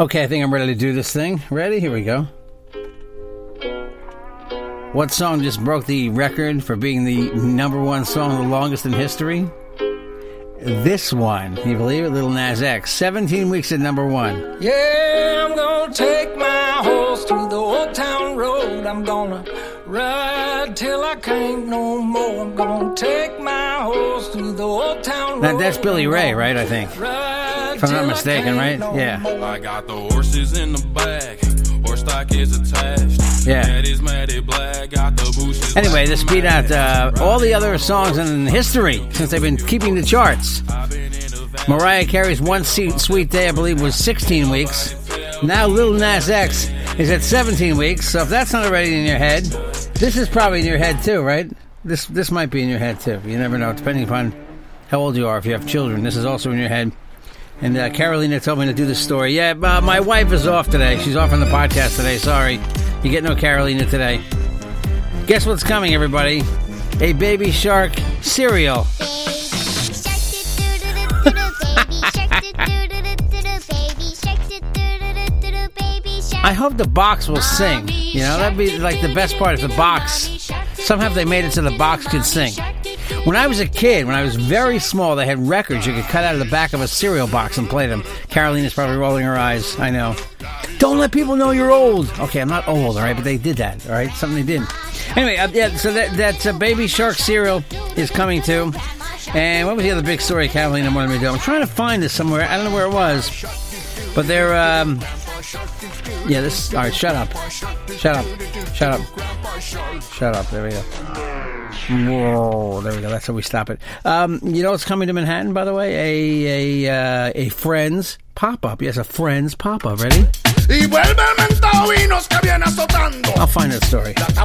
Okay, I think I'm ready to do this thing. Ready? Here we go. What song just broke the record for being the number one song the longest in history? This one. Can you believe it? Little Nas X. 17 weeks at number one. Yeah, I'm gonna take my horse through the old town road. I'm gonna ride till I can't no more. I'm gonna take my horse through the old town road. That, that's Billy Ray, right? I think. Ride If I'm not mistaken, right? no Yeah. more. I got the horses in the back. Horse stock is attached. Yeah. That is matted black. Got the bushes. Anyway, this beat out uh, all the other songs in history since they've been keeping the charts. I've been in the van. Mariah Carey's One Se- Sweet Day, I believe, was 16 weeks. Now Lil Nas X is at 17 weeks. So if that's not already in your head, this is probably in your head too, right? This this might be in your head too. You never know, depending upon how old you are. If you have children, this is also in your head. And uh, Carolina told me to do this story. Yeah, uh, my wife is off today. She's off on the podcast today. Sorry, you get no Carolina today. Guess what's coming, everybody? A baby shark cereal. I hope the box will sing. You know, that'd be like the best part if the box. Somehow they made it so the box could sing. When I was a kid, when I was very small, they had records you could cut out of the back of a cereal box and play them. Carolina's probably rolling her eyes. I know. Don't let people know you're old. Okay, I'm not old, all right, but they did that, all right? Something they didn't. Anyway, uh, yeah, so that, that uh, Baby Shark cereal is coming too. And what was the other big story Carolina wanted me to do? I'm trying to find this somewhere. I don't know where it was. But they're, um, yeah, this, all right, shut up. Shut up. Shut up. Shut up. There we go. Whoa, there we go. That's how we stop it. Um, you know what's coming to Manhattan, by the way? A a uh, a Friends pop up. Yes, a Friends pop up. Ready? Y vuelve el mentado vinos que viene azotando. I'll find that story. La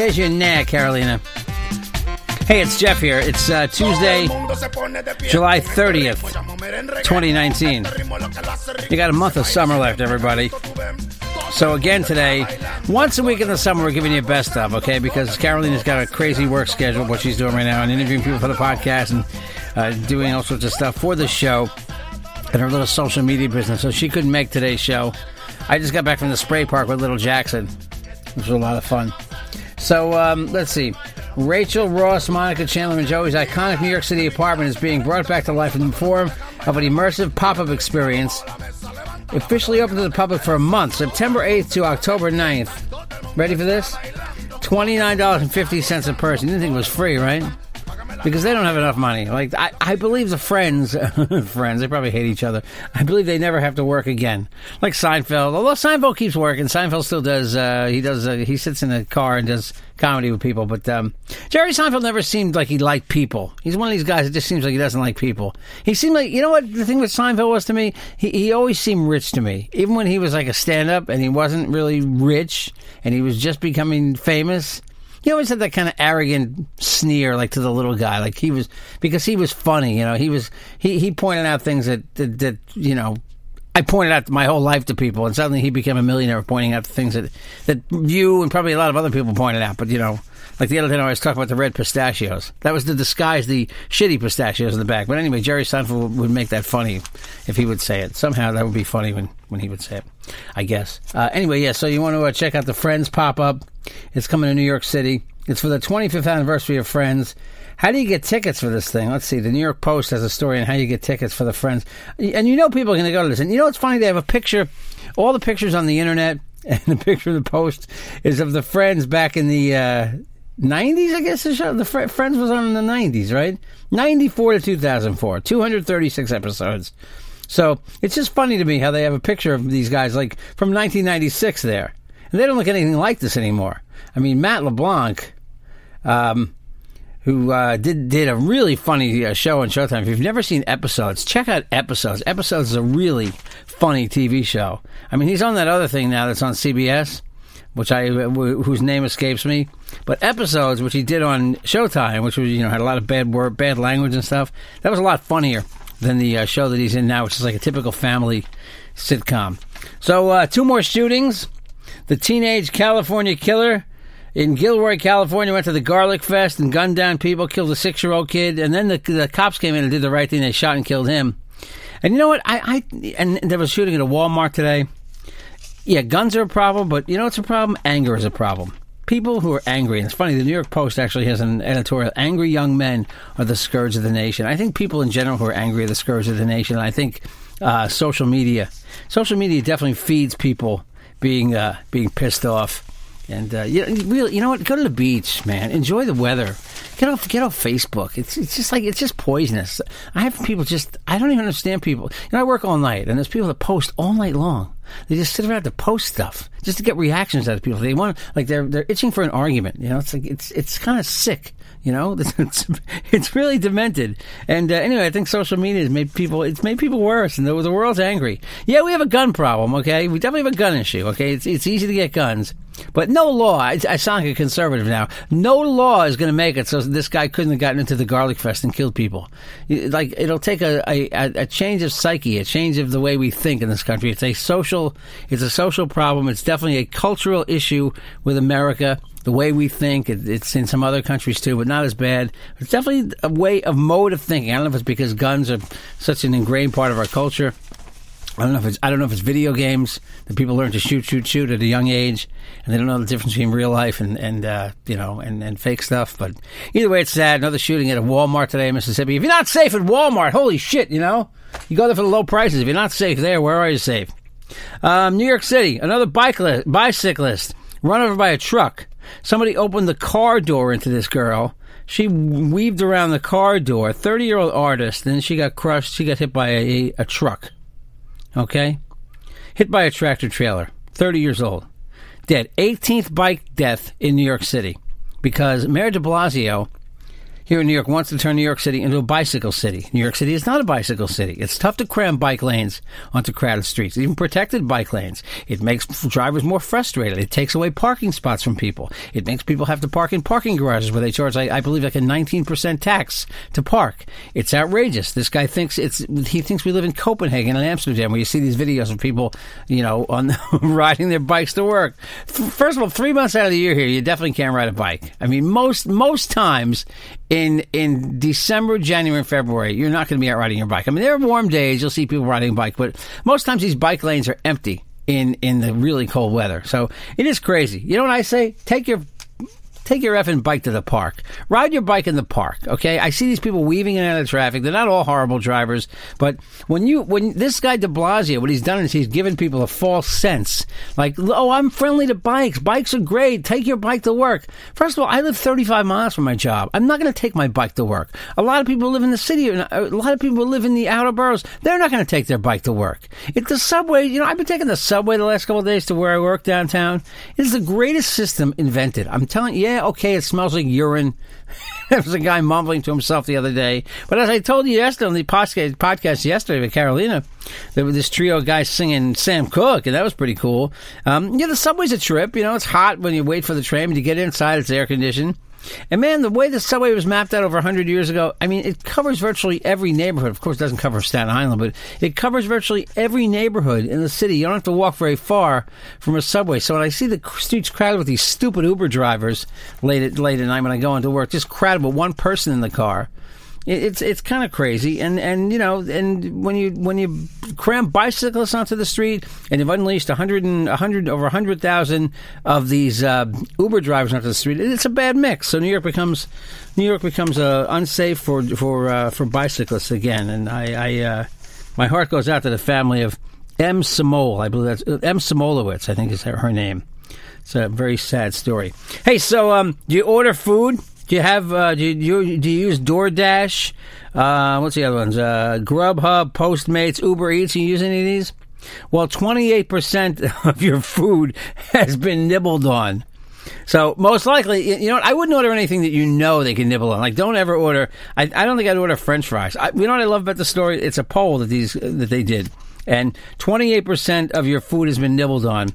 There's your knack, Carolina. Hey, it's Jeff here. It's uh, Tuesday. July 30th, 2019. Este ritmo es lo que la hace rico. You got a month of summer left, everybody. So again today, once a week in the summer, we're giving you best of, okay? Because Carolina's got a crazy work schedule, what she's doing right now, and interviewing people for the podcast and uh, doing all sorts of stuff for the show and her little social media business. So she couldn't make today's show. I just got back from the spray park with little Jackson, which was a lot of fun. So um, let's see. Rachel Ross, Monica Chandler, and Joey's iconic New York City apartment is being brought back to life in the form of an immersive pop-up experience officially open to the public for a month, September 8th to October 9th. Ready for this? $29.50 a person. You didn't think it was free, right? Because they don't have enough money. Like I, I believe the friends, friends, they probably hate each other. I believe they never have to work again. Like Seinfeld, although Seinfeld keeps working, Seinfeld still does. Uh, he does. Uh, he sits in a car and does comedy with people. But um, Jerry Seinfeld never seemed like he liked people. He's one of these guys that just seems like he doesn't like people. He seemed like you know what the thing with Seinfeld was to me. He he always seemed rich to me, even when he was like a stand up and he wasn't really rich and he was just becoming famous. He always had that kind of arrogant sneer, like to the little guy, like he was because he was funny. You know, he was he he pointed out things that that, that you know I pointed out my whole life to people, and suddenly he became a millionaire pointing out the things that, that you and probably a lot of other people pointed out. But, you know, like the other day I was talking about the red pistachios. That was to disguise the shitty pistachios in the back. But anyway, Jerry Seinfeld would make that funny if he would say it. Somehow that would be funny when, when he would say it, I guess. Uh, anyway, yeah, so you want to uh, check out the Friends pop up. It's coming to New York City. It's for the 25th anniversary of Friends. How do you get tickets for this thing? Let's see. The New York Post has a story on how you get tickets for the Friends. And you know people are going to go to this. And you know what's funny? They have a picture, all the pictures on the internet, and the picture of the Post is of the Friends back in the uh, 90s, I guess. The, show. the Friends was on in the 90s, right? 94 to 2004. 236 episodes. So it's just funny to me how they have a picture of these guys like from 1996 there. And they don't look anything like this anymore. I mean, Matt LeBlanc. Um, who uh, did did a really funny uh, show on Showtime. If you've never seen episodes, check out episodes. Episodes is a really funny TV show. I mean, he's on that other thing now that's on CBS, which I w- whose name escapes me. But episodes, which he did on Showtime, which was you know had a lot of bad word, bad language and stuff, that was a lot funnier than the uh, show that he's in now, which is like a typical family sitcom. So uh, two more shootings. The teenage California killer in Gilroy, California, went to the Garlic Fest and gunned down people, killed a six year old kid, and then the, the cops came in and did the right thing. They shot and killed him. And you know what? I, I and there was shooting at a Walmart today. Yeah, guns are a problem, but you know what's a problem? Anger is a problem. People who are angry, and it's funny, the New York Post actually has an editorial Angry young men are the scourge of the nation. I think people in general who are angry are the scourge of the nation. I think uh, social media, social media definitely feeds people being uh, being pissed off and uh, you know, really, you know what? Go to the beach, man. Enjoy the weather. Get off, get off Facebook. It's it's just like it's just poisonous. I have people just I don't even understand people. You know, I work all night, and there's people that post all night long. They just sit around to post stuff just to get reactions out of people. They want like they're they're itching for an argument. You know, it's like it's it's kind of sick. You know, it's, it's really demented. And uh, anyway, I think social media has made people it's made people worse, and the, the world's angry. Yeah, we have a gun problem. Okay, we definitely have a gun issue. Okay, it's it's easy to get guns. But no law, I, I sound like a conservative now. No law is going to make it so this guy couldn't have gotten into the garlic fest and killed people. Like it'll take a, a, a change of psyche, a change of the way we think in this country. It's a social, it's a social problem. It's definitely a cultural issue with America the way we think. it's in some other countries too, but not as bad. It's definitely a way of mode of thinking. I don't know if it's because guns are such an ingrained part of our culture. I don't know if it's I don't know if it's video games that people learn to shoot, shoot, shoot at a young age, and they don't know the difference between real life and and uh, you know and, and fake stuff. But either way, it's sad. Another shooting at a Walmart today in Mississippi. If you're not safe at Walmart, holy shit, you know you go there for the low prices. If you're not safe there, where are you safe? Um, New York City, another bicyclist run over by a truck. Somebody opened the car door into this girl. She weaved around the car door. Thirty year old artist. Then she got crushed. She got hit by a, a truck. Okay, hit by a tractor trailer. Thirty years old, dead. 18th bike death in New York City because Mayor De Blasio here in New York wants to turn New York City into a bicycle city. New York City is not a bicycle city. It's tough to cram bike lanes onto crowded streets, even protected bike lanes. It makes drivers more frustrated. It takes away parking spots from people. It makes people have to park in parking garages where they charge, I, I believe, like a 19% tax to park. It's outrageous. This guy thinks it's, he thinks we live in Copenhagen and Amsterdam where you see these videos of people, you know, on riding their bikes to work. First of all, three months out of the year here, you definitely can't ride a bike. I mean, most, most times in in December, January, February, you're not going to be out riding your bike. I mean, there are warm days; you'll see people riding a bike, but most times these bike lanes are empty in in the really cold weather. So it is crazy. You know what I say? Take your Take your effing bike to the park. Ride your bike in the park. Okay, I see these people weaving in and out of traffic. They're not all horrible drivers, but when you when this guy De Blasio, what he's done is he's given people a false sense, like, oh, I'm friendly to bikes. Bikes are great. Take your bike to work. First of all, I live 35 miles from my job. I'm not going to take my bike to work. A lot of people live in the city. Uh, a lot of people live in the outer boroughs. They're not going to take their bike to work. It's the subway. You know, I've been taking the subway the last couple of days to where I work downtown. It's the greatest system invented. I'm telling you, yeah, okay, it smells like urine. there was a guy mumbling to himself the other day. But as I told you yesterday on the podcast, podcast yesterday with Carolina, there was this trio of guys singing Sam Cooke, and that was pretty cool. Um, yeah, the subway's a trip. You know, it's hot when you wait for the train. When you get inside, it's air conditioned. And man, the way the subway was mapped out over 100 years ago, I mean, it covers virtually every neighborhood. Of course, it doesn't cover Staten Island, but it covers virtually every neighborhood in the city. You don't have to walk very far from a subway. So when I see the streets crowded with these stupid Uber drivers late at, late at night when I go into work, just crowded with one person in the car, it's it's kind of crazy, and and you know, and when you when you cram bicyclists onto the street, and you've unleashed a hundred and a hundred over a hundred thousand of these uh, Uber drivers onto the street, it's a bad mix. So New York becomes New York becomes uh, unsafe for for uh, for bicyclists again, and I, I uh, my heart goes out to the family of M. Samol. I believe that's uh, M. Samolewicz. I think is her, her name. It's a very sad story. Hey, so um, do you order food? Do you have? Uh, do you do you use DoorDash? Uh, what's the other ones? Uh, Grubhub, Postmates, Uber Eats. You use any of these? Well, twenty eight percent of your food has been nibbled on. So most likely, you know, I wouldn't order anything that you know they can nibble on. Like, don't ever order. I, I don't think I'd order French fries. I, you know what I love about the story? It's a poll that these that they did, and twenty eight percent of your food has been nibbled on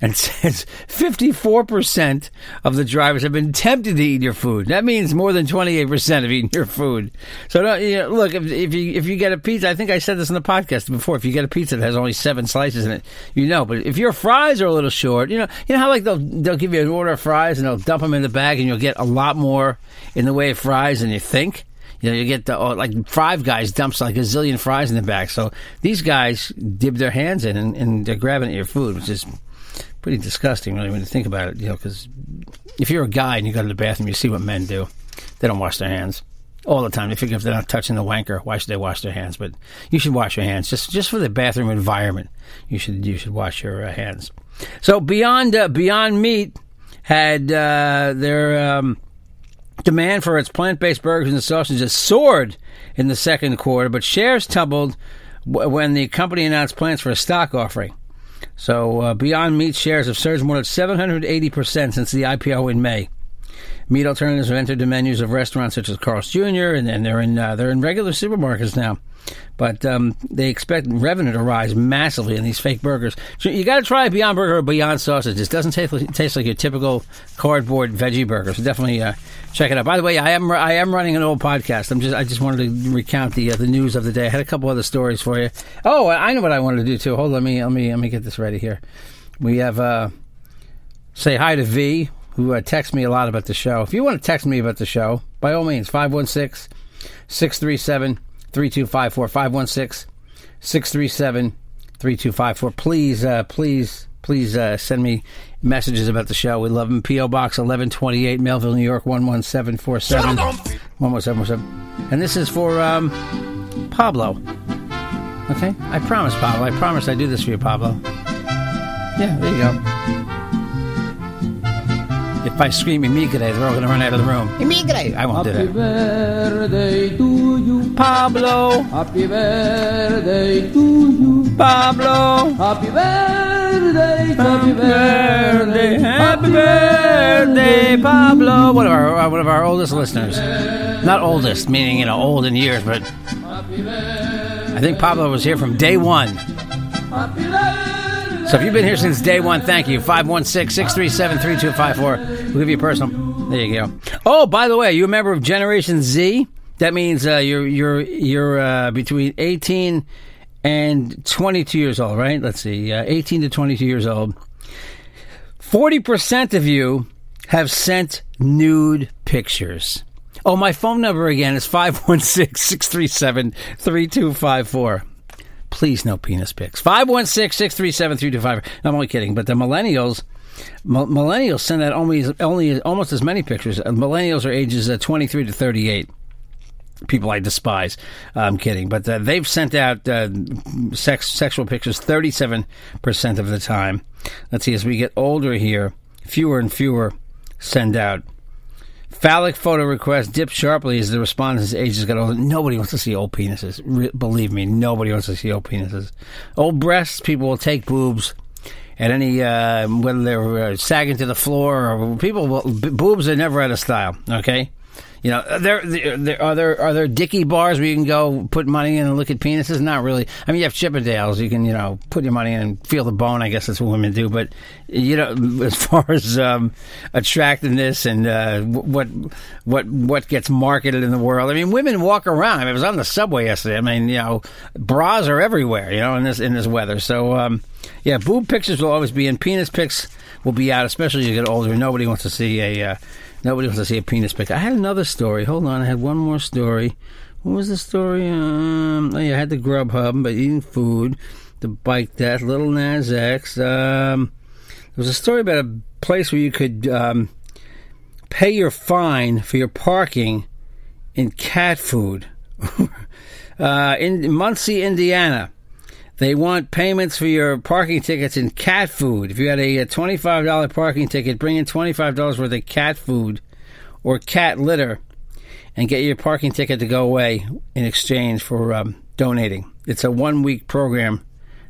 and says 54% of the drivers have been tempted to eat your food. That means more than 28% have eaten your food. So you know, look, if, if, you if you get a pizza, I think I said this in the podcast before. If you get a pizza that has only seven slices in it, you know. But if your fries are a little short, you know, you know how like they'll they'll give you an order of fries and they'll dump them in the bag and you'll get a lot more in the way of fries than you think. You know, you get the, oh, like Five Guys dumps like a zillion fries in the bag. So these guys dip their hands in and, and they're grabbing at your food, which is pretty disgusting, really, when you think about it. You know, because if you're a guy and you go to the bathroom, you see what men do. They don't wash their hands all the time. They figure if they're not touching the wanker, why should they wash their hands? But you should wash your hands just just for the bathroom environment. You should you should wash your uh, hands. So beyond uh, Beyond Meat had uh, their um, demand for its plant-based burgers and sausages soared in the second quarter, but shares tumbled when the company announced plans for a stock offering. So uh, Beyond Meat shares have surged more than 780% since the IPO in May. Meat alternatives have entered the menus of restaurants such as Carl's Jr. and, and they're in uh, they're in regular supermarkets now. But um, they expect revenue to rise massively in these fake burgers. So you got to try Beyond Burger or Beyond Sausage. It doesn't taste, taste like your typical cardboard veggie burger. So definitely uh, check it out. By the way, I am I am running an old podcast. I'm just I just wanted to recount the uh, the news of the day. I had a couple other stories for you. Oh, I know what I wanted to do too. Hold on, let me let me let me get this ready here. We have uh, say hi to V who uh, texts me a lot about the show. If you want to text me about the show, by all means, 516 637 3254. 516 637 3254. Please, uh, please, please uh, send me messages about the show. We love them. P.O. Box 1128, Melville, New York 11747. 11747. And this is for um, Pablo. Okay? I promise, Pablo. I promise I do this for you, Pablo. Yeah, there you go. If I scream Imigre, they're all going to run out of the room. Imigre! I won't Happy do that. Happy birthday to you. Pablo! Happy birthday to you. Pablo! Happy birthday. Happy birthday. Happy birthday, Pablo! One of our uh, one of our oldest listeners. Not oldest, meaning you know old in years, but I think Pablo was here from day one. Happy birthday. So if you've been here since day one, thank you. 516-637-3254. We'll give you a personal. There you go. Oh, by the way, you a member of Generation Z? That means uh, you're you're you're uh, between 18 and 22 years old, right? Let's see, uh, 18 to 22 years old. 40% of you have sent nude pictures. Oh, my phone number again is 516 637 3254 please no penis pics. 516-637-3255. I'm only kidding, but the millennials millennials send out only only almost as many pictures. Uh, millennials are ages uh, 23 to 38. People I despise. Uh, I'm kidding, but uh, they've sent out uh, sex sexual pictures 37 percent of the time. Let's see, as we get older here, fewer and fewer send out Phallic photo requests dipped sharply as the respondents' ages got older. Nobody wants to see old penises. Re- believe me, nobody wants to see old penises. Old breasts, people will take boobs at any, uh, whether they're uh, sagging to the floor or people, will, b- boobs are never out of style, okay? You know, are there, there, are there are there dicky bars where you can go put money in and look at penises? Not really. I mean, you have Chippendales. You can you know put your money in and feel the bone. I guess that's what women do. But you know, as far as um, attractiveness and uh, what what what gets marketed in the world, I mean, women walk around. I, mean, I was on the subway yesterday. I mean, you know, bras are everywhere. You know, in this in this weather. So um, yeah, boob pictures will always be in. Penis pics will be out, especially as you get older. Nobody wants to see a uh, nobody wants to see a penis pic. I had another story. Hold on, I had one more story. What was the story? Um, oh yeah, I had the Grubhub, but eating food, the bike death, little Nas X. Um, there was a story about a place where you could um, pay your fine for your parking in cat food. uh, in Muncie, Indiana. They want payments for your parking tickets in cat food. If you had a, a $25 parking ticket, bring in $25 worth of cat food or cat litter and get your parking ticket to go away in exchange for um, donating. It's a one week program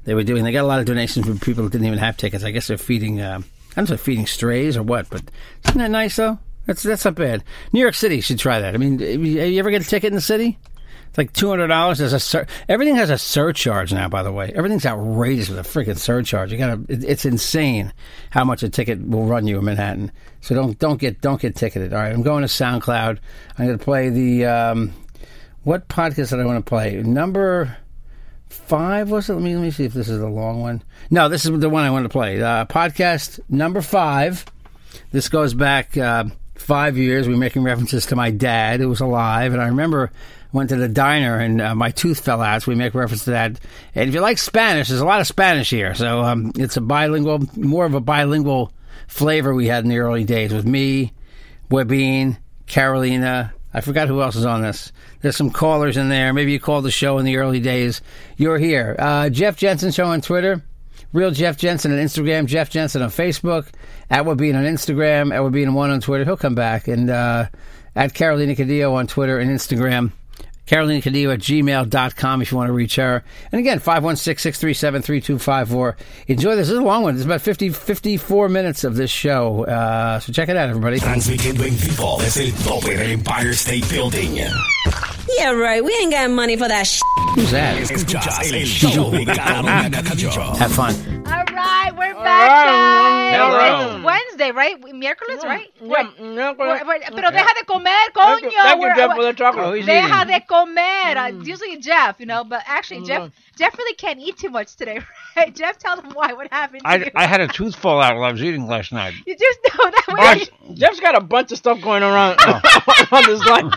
they were doing. They got a lot of donations from people who didn't even have tickets. I guess they're feeding, uh, I don't know feeding strays or what, but isn't that nice though? That's, that's not bad. New York City should try that. I mean, you ever get a ticket in the city? It's like two hundred dollars. There's a sur- everything has a surcharge now. By the way, everything's outrageous with a freaking surcharge. You gotta. It, it's insane how much a ticket will run you in Manhattan. So don't don't get don't get ticketed. All right, I'm going to SoundCloud. I'm going to play the um, what podcast did I want to play? Number five was it? Let me let me see if this is a long one. No, this is the one I want to play. Uh, podcast number five. This goes back uh, five years. We're making references to my dad who was alive, and I remember went to the diner and uh, my tooth fell out. So we make reference to that. And if you like Spanish, there's a lot of Spanish here. So um, it's a bilingual, more of a bilingual flavor we had in the early days with me, Webin, Carolina. I forgot who else is on this. There's some callers in there. Maybe you called the show in the early days. You're here. Uh, Jeff Jensen Show on Twitter. Real Jeff Jensen on Instagram. Jeff Jensen on Facebook. At Webin on Instagram. At Webin one on Twitter. He'll come back. And uh, at Carolina Cadillo on Twitter and Instagram. Carolina Cadillo at gmail.com if you want to reach her. And again, 516-637-3254. Enjoy this. This is a long one. It's about 50, 54 minutes of this show. Uh, so check it out, everybody. Transmitiendo en vivo desde del Empire State Building. Yeah, right. We ain't got money for that sh- Who's that? Escuchas el show de Carolina Cadillo. Have fun. All right, we're back, guys. Hello. It's Wednesday, right? Miércoles, right? Yeah, Wait, miércoles. wait, wait, Pero deja de comer, coño. Thank you, thank Jeff, for the chocolate. He's Deja de comer. Uh, usually Jeff, you know, but actually Jeff, Mm. Jeff really can't eat too much today, right? Jeff, tell them why. What happened? To I, you? I had a tooth fall out while I was eating last night. You just know that. Jeff- Jeff's got a bunch of stuff going around on this life.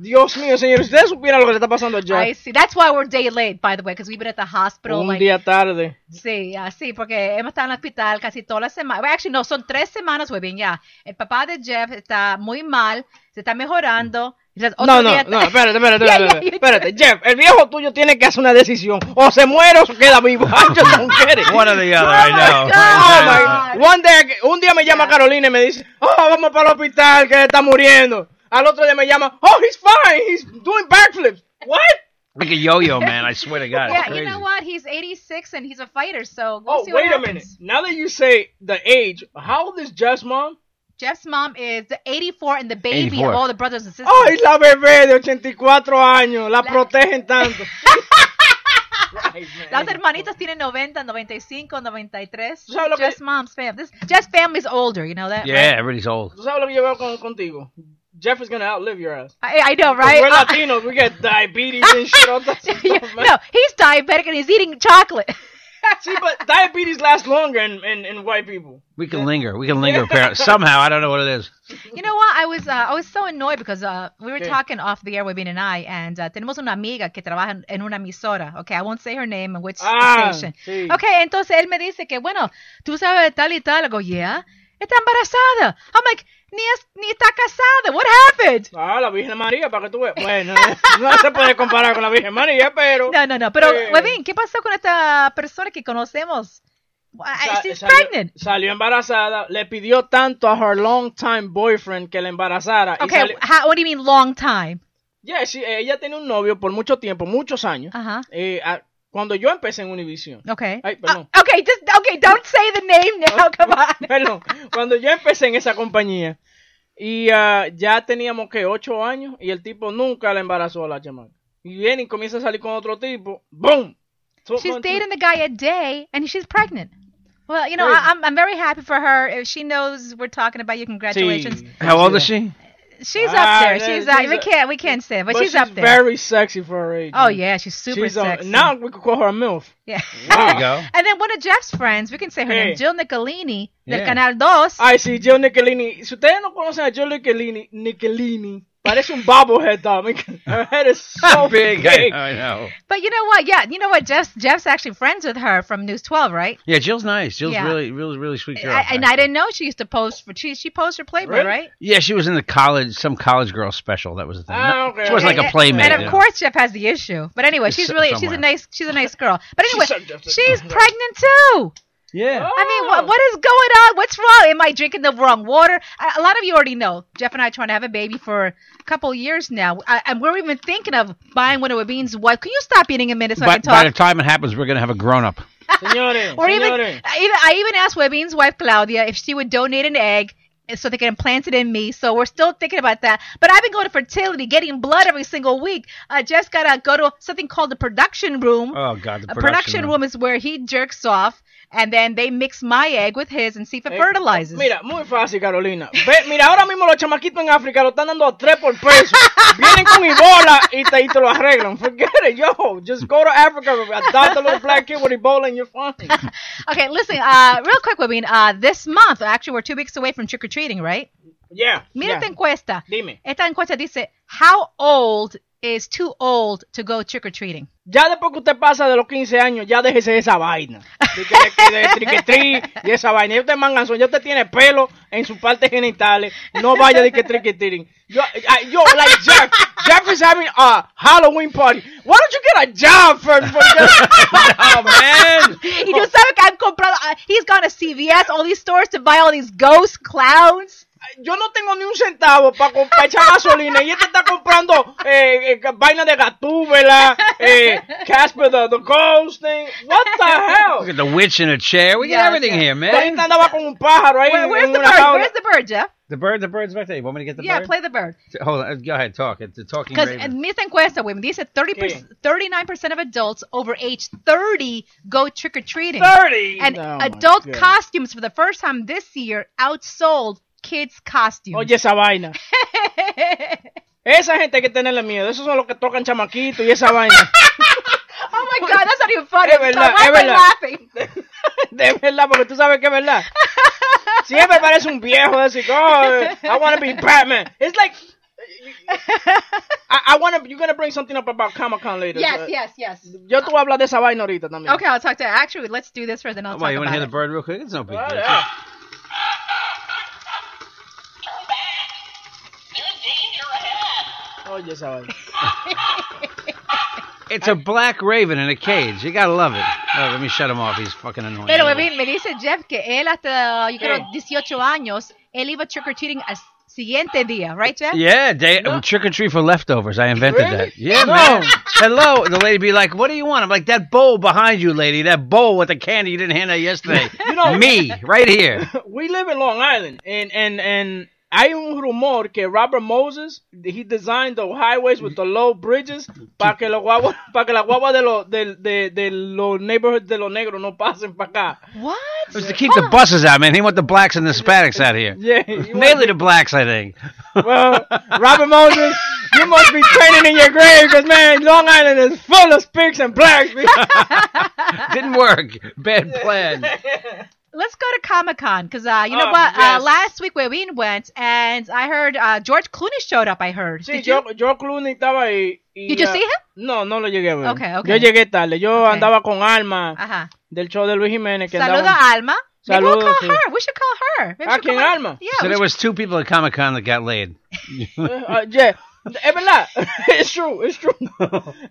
Dios mío, señor, usted supiera lo que le está pasando a I see. That's why we're day late, by the way, because we've been at the hospital. Un like, día tarde. Sí, ah, sí, porque hemos estado en el hospital casi toda la semana. Well, actually, no, son tres semanas, muy bien, ya. El papá de Jeff está muy mal, se está mejorando. Otro No, no, día- no, espérate, espérate, Yeah, espérate, yeah, espérate. Jeff, el viejo tuyo tiene que hacer una decisión. O se muere o se queda vivo. I just don't get it. One or the other, Oh I my know. Oh, God. my- One day, un día me llama Carolina y me dice, oh, vamos para el hospital que está muriendo. Al otro día me llama, oh, he's fine, he's doing backflips. What? Like a yo-yo, man. I swear to God. Yeah, you know what? He's 86 and he's a fighter, so we'll Oh, see what wait a minute. Now that you say the age, how old is Jeff's mom? Jeff's mom is the 84 and the baby 84. of all the brothers and sisters. Oh, Ay, la bebé de 84 años, la protegen tanto. Right, man. Las hermanitas tienen 90, 95, 93. ¿Tú sabes lo que- Jeff's mom's fam. This, Jeff's family's older, you know that? Yeah, right? everybody's old. ¿Tú sabes lo que yo veo con, contigo? Jeff is gonna outlive your ass. I, I know, 'Cause right? We're Latinos, we got diabetes and shit all that stuff, Yeah, no, he's diabetic and he's eating chocolate. See, but diabetes lasts longer in, in, in white people. We can linger. We can linger apparently. somehow. I don't know what it is. You know what? I was uh, I was so annoyed because uh, we were ¿Qué? talking off the air, Webin and I, and uh, tenemos una amiga que trabaja en, en una emisora. Okay, I won't say her name and which Ah, station. sí. Okay, entonces él me dice que bueno, tú sabes de tal y tal. I go, yeah, está embarazada. I'm like, ni es, ni está casada. What happened? Ah, la Virgen María, para que tú veas. Bueno, no se puede comparar con la Virgen María, pero... No, no, no. Pero Eh. Webin, ¿qué pasó con esta persona que conocemos? Sa- She's salió, pregnant. salió embarazada, le pidió tanto a her long time boyfriend que la embarazara. Okay, salió- how, what do you mean long time? Yeah, sí, ella tenía un novio por mucho tiempo, muchos años. Ajá. Eh, a- cuando yo empecé en Univision. Okay. Ay, perdón. Uh, okay, just okay. Don't say the name now. Come on. Perdón, cuando yo empecé en esa compañía, Y ah, ya teníamos que ocho años y el tipo nunca la embarazó a la chamaca. Y viene y comienza a salir con otro tipo. ¡Boom! Two She's dating the guy a day, and she's pregnant. Well, you know. I, I'm I'm very happy for her. If she knows we're talking about you, congratulations. How old is she? She's Ah, up there. yeah, She's, she's uh, we can't we can't say, it, but, But she's, up there. very sexy for her age. oh yeah, she's super She's, uh, sexy. now we could call her a MILF. yeah. There you go. And then one of Jeff's friends, we can say her Hey. name, Jill Nicolini del Yeah. Canal 2. Ay, sí, Joe Nichelini. Si ustedes no conocen a Jill Nicolini, Nichelini parece un bobblehead, Tommy. Her head is so big. big. I, I know. But you know what? Yeah, you know what? Jeff's Jeff's actually friends with her from News 12, right? Yeah, Jill's nice. Jill's Yeah. really, really, really sweet girl. I, and I didn't know she used to post for she she posted for Playboy, Really? right? yeah, she was in the college, some college girl special. That was the thing. Oh, no, okay, She was like a playmate. And of yeah. course, Jeff has the issue. But anyway, she's So- really she's a nice she's a nice girl. But anyway, She's she's pregnant too. Yeah. I mean, what what is going on? What's wrong? Am I drinking the wrong water? A, a lot of you already know. Jeff and I are trying to have a baby for a couple years now, I, and we're even thinking of buying one of Webin's wife. Can you stop eating a minute so I But can by talk? the time it happens, we're gonna have a grown up. Señores, or even. I even I even asked Webin's wife Claudia if she would donate an egg so they can implant it in me. So we're still thinking about that. But I've been going to fertility, getting blood every single week. Uh, I just gotta go to something called the production room. Oh God, the a production, production room is where he jerks off, and then they mix my egg with his and see if it fertilizes. Mira, muy fácil, Carolina. Ve, mira, ahora mismo los chamaquitos en África lo están dando a tres por peso. Vienen con Ebola y te, y te lo arreglan. Forget it, yo. Just go to Africa, adopt a little black kid with Ebola and you're fine. okay, listen, uh, real quick, Webin. Uh, this month, actually, we're two weeks away from trick or treating, right? Yeah. Mira yeah. esta encuesta. Dime. Esta encuesta dice, how old is too old to go trick or treating? Ya después que usted pasa de los 15 años, ya déjese de esa vaina. De que de, de triquetrí y esa vaina. Ya usted es manganzón, ya usted tiene pelo en sus partes genitales. No vaya de que triquetrí. Yo, I, yo, like Jeff. Jeff is having a Halloween party. Why don't you get a job first? oh man. Y tú sabes que han comprado, uh, he's gone to CVS, all these stores to buy all these ghost clowns. Yo no tengo ni un centavo para echar gasolina y este está comprando eh, eh, vaina de gatúbela, eh, Casper the, the Ghost thing. What the hell? Look at the witch in a chair. We Yes, got everything yes. here, man. Ahorita andaba con un pájaro ahí Where, where's en the una bird? jaula. Where's the bird, Jeff? The bird, the bird's back there. You want me to get the yeah, bird? Yeah, play the bird. Hold on. Go ahead. Talk. It's a talking Because raven. mira encuesta, women, dice 30 39% of adults over age 30 go trick or treating. 30? And Oh, adult costumes for the first time this year outsold kids' costumes. Oye, esa vaina. Esa gente hay que tenerle miedo. Esos son los que tocan chamaquito y esa vaina. oh my God, that's not even funny. Es verdad, Why es am verdad. laughing? De verdad, porque tú sabes que es verdad. Siempre parece un viejo de así, oh, I want to be Batman. It's like, I, I want to, you're going to bring something up about Comic Con later. Yes, yes, yes. Yo te voy a hablar de esa vaina ahorita también. Okay, I'll talk to Actually, let's do this first, then I'll Why, talk you want to hear it. the bird real quick? It's no big Ah, deal. Oye, esa vaina. It's a black raven in a cage. You gotta love it. Oh, let me shut him off. He's fucking annoying. Pero me, me dice Jeff que él hasta, yo creo, 18 años, él iba trick or treating al siguiente día, right, Jeff? Yeah, day, um, trick or treat for leftovers. I invented Really? that. Yeah, No. man. Hello. The lady be like, "What do you want?" I'm like, "That bowl behind you, lady. That bowl with the candy you didn't hand out yesterday. You know- me, right here." we live in Long Island, and and and hay un rumor que Robert Moses he designed the highways with the low bridges para que los guaguas para que la guagua de los de, de, de los neighborhoods de los negros no pasen para acá. What? It was to keep the buses out, man. He want the blacks and the Hispanics out here. Yeah, you Mainly the blacks, I think. Well, Robert Moses, you must be training in your grave because man, Long Island is full of spics and blacks. Didn't work. Bad plan. Let's go to Comic Con because uh, you know Oh, what? Uh, last week where we went and I heard uh, George Clooney showed up. I heard. Sí, Did you? yo, yo Clooney estaba ahí. y, Did you ah, see him? No, no lo llegué a ver. Okay, okay. Yo llegué tarde. Yo Okay. andaba con Alma Ajá. del show de Luis Jiménez. Que Saluda andaba- a Alma. Maybe we'll Saludos, call sí. her. We should call her. Maybe ¿A she'll quién, come on- Alma? Yeah. So there should- was two people at Comic Con that got laid. Ah, yeah. Es verdad, it's true, it's true.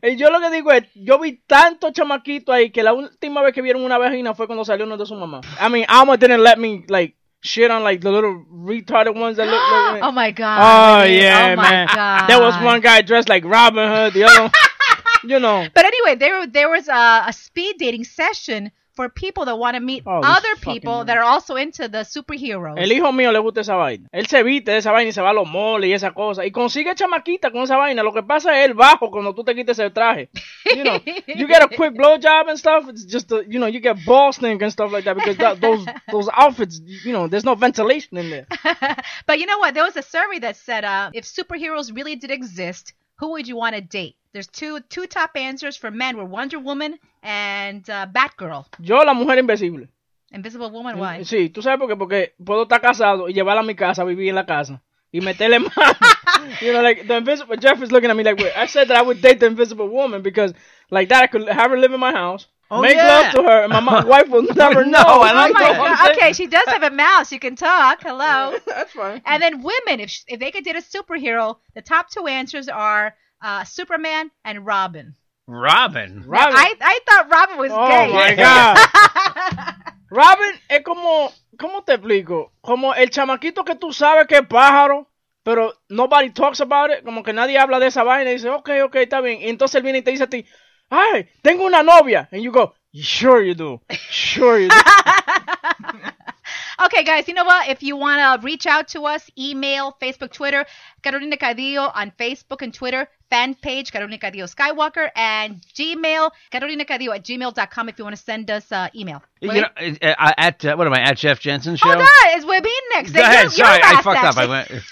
Y yo lo que digo es, yo vi tantos chamaquitos ahí que la última vez que vieron una vagina fue cuando salió uno de su mamá. I mean, Alma didn't let me like shit on like the little retarded ones that look like. Oh my God. Oh yeah, oh my man. God. There was one guy dressed like Robin Hood, the other, you know. But anyway, there there was a, a speed dating session for people that want to meet Oh, other people that are also into the superheroes. El hijo mío le gusta esa vaina. Él se viste de esa vaina y se va a los moles y esa cosa. Y consigue chamaquita con esa vaina. Lo que pasa es el bajo cuando tú te quites el traje. You know, you get a quick blowjob and stuff. It's just, a, you know, you get ball stink and stuff like that because that, those those outfits, you know, there's no ventilation in there. but you know what? There was a survey that said uh, if superheroes really did exist, who would you want to date? There's two two top answers for men were Wonder Woman and uh, Batgirl. Yo, la mujer invisible. Invisible Woman, why? Sí, tú sabes por qué? Porque puedo estar casado y llevarla a mi casa, vivir en la casa y meterle mano. you know, like the invisible. Jeff is looking at me like, wait, I said that I would date the invisible woman because like that I could have her live in my house, Oh, make yeah. love to her, and my mo- wife will never No, know. I like Oh my that. God. Okay, she does have a mouse. You can talk. Hello. That's fine. And then women, if sh- if they could date a superhero, the top two answers are uh, Superman and Robin. Robin. Robin. I I thought Robin was Oh gay. Oh my God. Robin es como, ¿cómo te explico? Como el chamaquito que tú sabes que es pájaro, pero nobody talks about it, como que nadie habla de esa vaina y dice, ok, ok, está bien. Y entonces él viene y te dice a ti, ay, tengo una novia. And you go, sure you do, sure you do. Okay, guys, you know what? If you want to reach out to us, email, Facebook, Twitter, Carolina Cadillo on Facebook and Twitter, fan page, Carolina Cadillo Skywalker, and Gmail, Carolina Cadillo at gmail.com if you want to send us uh, email. You know, uh, uh, at uh, what am I at Jeff Jensen show? Oh, no, it's Webin next. Go You're- ahead. you're Sorry, I last, fucked up. I went.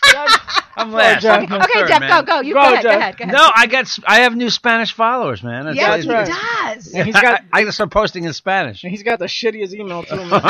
I'm last. Jeff. I'm Okay, third, Jeff, man. go, go. You Go, go, ahead, go ahead, go ahead. No, I got. I have new Spanish followers, man. That's- Yes, That's he right. does. And he's got, I, I gotta start posting in Spanish. he's got the shittiest email too, man.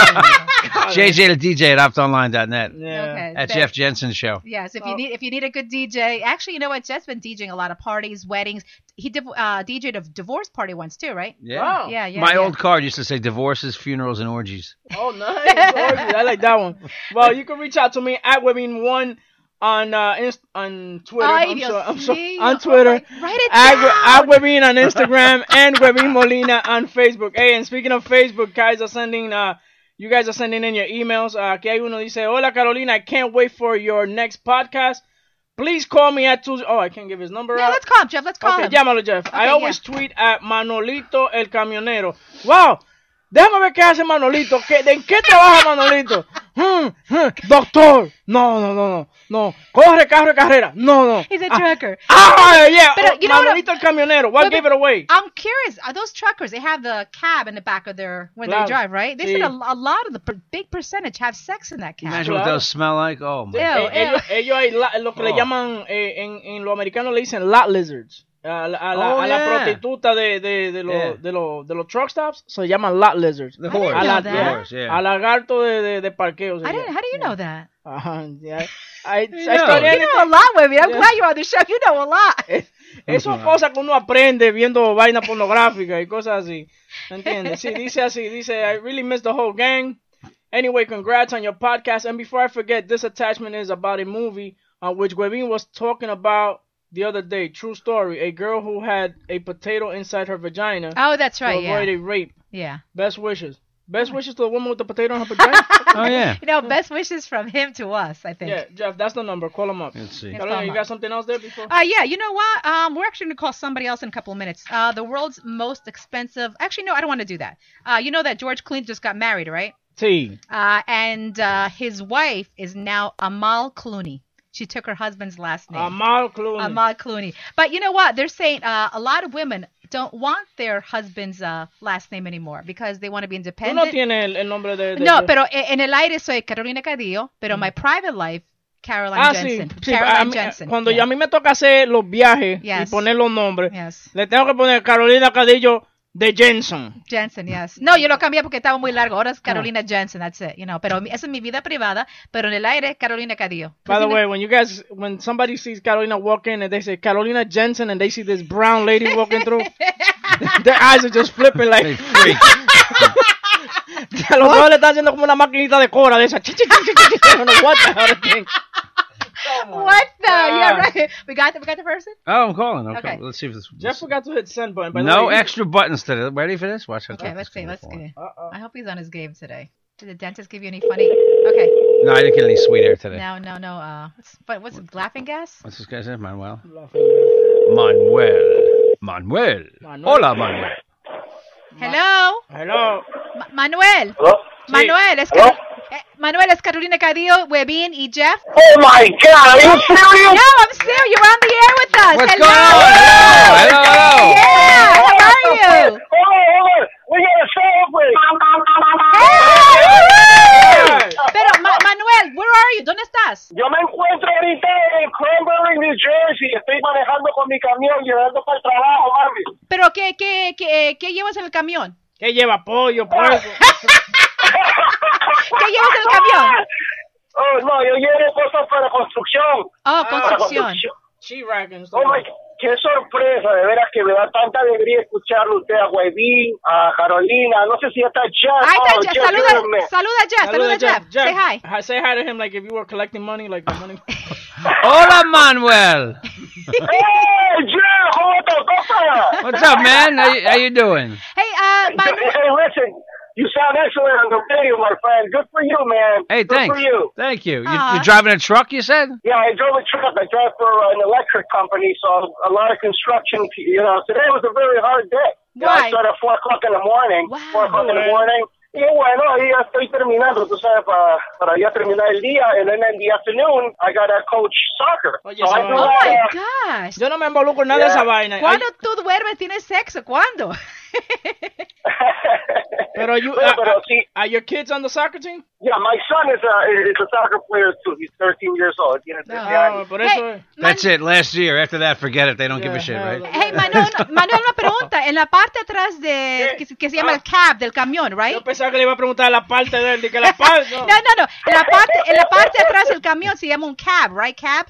JJ the DJ at optonline.net. Yeah. Okay. At Jeff Jensen show. Yes, if Oh. you need if you need a good DJ, actually, you know what? Jeff's been DJing a lot of parties, weddings. He div- uh, DJ'd a divorce party once too, right? Yeah. Wow. Yeah, yeah. My yeah. old card used to say divorces, funerals, and orgies. Oh, nice. Orgy. I like that one. Well, you can reach out to me at Webin1 on uh, inst- on Twitter. Ay, I'm Dios sorry, I'm sorry, on Twitter. Oh my- write it at, down. at Webin on Instagram and Webin Molina on Facebook. Hey, and speaking of Facebook, guys are sending uh you guys are sending in your emails. Uh, aquí hay uno dice, Hola Carolina, I can't wait for your next podcast. Please call me at two. Oh, I can't give his number Yeah, out. let's call him, Jeff. Let's call Okay, him. llámalo, Jeff. I Okay, always tweet at Manolito el Camionero. Wow, déjame ver qué hace Manolito. ¿Qué, ¿De qué trabaja Manolito? Hmm, hmm, doctor. No, no, no, no. No. Corre carro de carrera. No, no. He's a Ah, trucker. Ah, yeah. But, uh, oh, you know what? Manolito el Camionero. What But- gave it away? I'm curious. Are those truckers? They have the cab in the back of their when Claro. they drive, right? They Sí. said a, a lot of the per- big percentage have sex in that cab. Imagine what Claro. those smell like. Oh my. Ew, ew. ellos, ellos hay la- lo que le Oh. llaman eh, en, en lo americano le dicen lot lizards. A la, a la, Oh, a la yeah. prostituta de, de, de, los Yeah. de, los de los truck stops se llaman lot lizards. The I horse. a la, yeah. a lagarto de, de, de parqueo. se I didn't. How do you know that? Ajá, ya. Hay- You hay know. You know a lot, Webby. I'm Yeah. glad you're on the show. You know a lot. Es son cosas que uno aprende viendo vaina pornográfica y cosas así. ¿Entiendes? Sí, dice así, dice, I really miss the whole gang. Anyway, congrats on your podcast. And before I forget, this attachment is about a movie on which Webin was talking about the other day. True story. A girl who had a potato inside her vagina Oh, that's right. to right. avoid Yeah. a rape. Yeah. Best wishes. Best wishes to the woman with the potato in her vagina. Oh yeah. You know, best wishes from him to us. I think. yeah, Jeff, that's the number. Call him up. Let's see. Yes. Carolina, call you up. got something else there before? Uh, yeah, you know what? Um, we're actually gonna call somebody else in a couple of minutes. Uh, the world's most expensive. Actually, no, I don't want to do that. Uh, you know that George Clooney just got married, right? T. Uh, and uh, his wife is now Amal Clooney. She took her husband's last name. Amal Clooney. Amal Clooney. But you know what? They're saying uh, a lot of women don't want their husband's uh, last name anymore because they want to be Tú no independent. tienes el, el nombre de... de- no, de- pero e- en el aire soy Carolina Cadillo, pero my private life, Caroline Ah, Jensen. sí, sí, Caroline mí- Jensen. Cuando yeah. ya a mí me toca hacer los viajes y poner los nombres, Yes. le tengo que poner Carolina Cadillo de Jensen. Jensen, yes. No, yo lo cambié porque estaba muy largo. Ahora es Ah. Carolina Jensen, that's it. You know, pero mi- esa es mi vida privada, pero en el aire Carolina Cadillo. By the Pues, way, when you guys, when somebody sees Carolina walk in and they say Carolina Jensen and they see this brown lady walking through, their eyes are just flipping like. They freak. A los dos le están haciendo como una maquinita de cora de esa. What the hell. What the? Yeah, right. We got the, we got the person. Oh, I'm calling. Okay. Okay. Let's see if this. Jeff forgot to hit send button. By the no way. extra buttons today. Ready for this? Watch how Okay, quick let's this see. goes Let's for. see. Uh-oh. I hope he's on his game today. Did the dentist give you any funny? Okay. No, I didn't get any sweet air today. No, no, no. Uh, what's what, what's it, laughing gas? What's this guy's name? Manuel. Manuel. Manuel. Manuel. Hola, Manuel. Hello. Hello. Ma- Manuel. Hello? Manuel, es Hello? Eh, Manuel, es Carolina Cadillo, Webin y Jeff. Oh my God, are you serious? No, I'm serious. You're on the air with us. What's hello. going on? Hello, hello. Yeah, how are you? Hold on, hold on. We gotta celebrate. Pero, Ma- Manuel, where are you? ¿Dónde estás? Yo me encuentro ahorita en Cranberry, New Jersey. Estoy manejando con mi camión, llevando para el trabajo, mami. ¿Pero qué, qué, qué, qué llevas en el camión? ¿Qué lleva pollo, puerco? ¿Qué llevas en el camión? Oh, no, yo llevo cosas para construcción. Oh, construcción. And Oh my, qué sorpresa, de veras que me da tanta alegría escucharlo usted a Huevín, a Carolina, no sé si está Jeff. Ahí Oh, está, Jeff. Jeff, Saluda, man. saluda Jeff. Saluda a Jeff. Say hi. Say hi to him like if you were collecting money, like the money. Hola, Manuel. Hey, Jeff, ¿cómo toca? What's up, man? How you, how you doing? Hey, uh, Hey, listen, you sound excellent on the radio, my friend. Good for you, man. Hey, Good thanks. for you. Thank you. you. You're driving a truck, you said? Yeah, I drove a truck. I drive for uh, an electric company, so a lot of construction. You know, today was a very hard day. You know, I Why? started at 4 o'clock in the morning. Wow. 4 o'clock in the morning. Y bueno, ahí ya estoy terminando, tú sabes, para, para ya terminar el día. And then in the afternoon, I got to coach soccer. Oye, so I esa do Oh vaina- that, my gosh. Yo no me involucro en nada de Yeah. esa vaina. ¿Cuándo Ay, tú duermes? ¿Tienes sexo? ¿Cuándo? Pero you, Bueno, uh, pero uh, sí. are your kids on the soccer team? Yeah, my son is a, is a soccer player too. He's 13 years old. 13 Ah, años. por eso Hey. That's it. Last year. After that, forget it. They don't give a Yeah, shit, right? no. Hey, Manuel, no- Manuel, una pregunta. En la parte atrás de... Que, se- que se llama el cab del camión, right? Yo pensaba que le iba a preguntar la parte de él, de que la parte. No, no, no. En la parte, en la parte atrás del camión se llama un cab, right? Cab.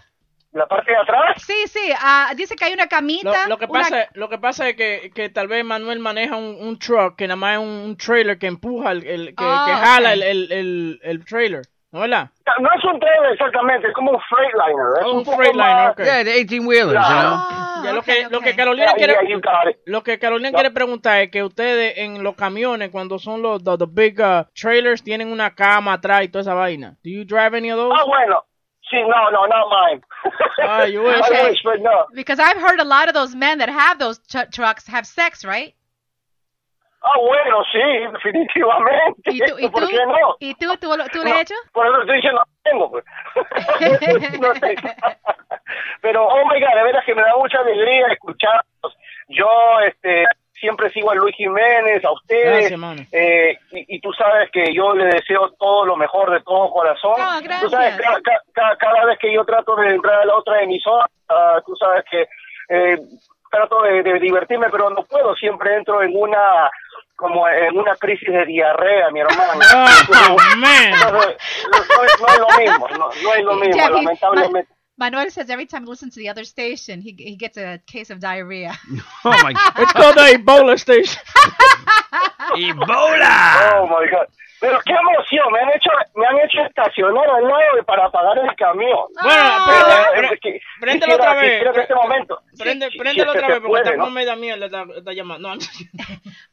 La parte de atrás. Sí, sí. ah, dice que hay una camita. lo que una- pasa, lo que pasa es que, que tal vez Manuel maneja un, un truck que nada más es un, un trailer que empuja, el, el- que, Oh, que jala ok. el, el, el, el trailer, ¿no es verdad? No es un trailer exactamente, es como un Freightliner. Es Oh, un Freightliner, más- ok. Yeah, the 18 wheelers, you know? Ah, Ya, lo que, lo que Carolina Yeah, quiere, yeah, lo que Carolina Yeah. quiere preguntar es que ustedes en los camiones cuando son los the, the big uh, trailers tienen una cama atrás y toda esa vaina. Do you drive any of those? Ah, bueno. Sí, no, no, not mine. Ah, you wish. I wish, but no. Because I've heard a lot of those men that have those tr- trucks have sex, right? Ah, bueno, sí, definitivamente. ¿Y tú, y ¿Por tú, qué no? ¿y tú, tú, tú le No, has hecho? Por eso estoy diciendo, no tengo, pues. No tengo. Pero, oh my God, de veras que me da mucha alegría escucharlos. Yo, este, siempre sigo a Luis Jiménez, a ustedes. Gracias, eh, y, y tú sabes que yo le deseo todo lo mejor de todo corazón. No, Tú sabes, gracias. ca- ca- ca- cada vez que yo trato de entrar a la otra emisora, ah, tú sabes que eh, trato de, de divertirme, pero no puedo. Siempre entro en una como en una crisis de diarrea, mi hermano. Oh, man. No, no, no es, no es lo mismo, no, no es lo mismo, lamentablemente. Ma- Manuel says every time he listens to the other station, he, he gets a case of diarrhea. Oh, my God. It's called the Ebola station. Ebola! Oh my God. Pero qué emoción, me han hecho, me han hecho estacionar al lado para pagar el camión. Bueno, Ah. prende- pre- préndelo otra vez. quisiera en este momento. Prende, si- préndelo si otra vez porque está ¿no? como media mierda esta, esta llamada. No,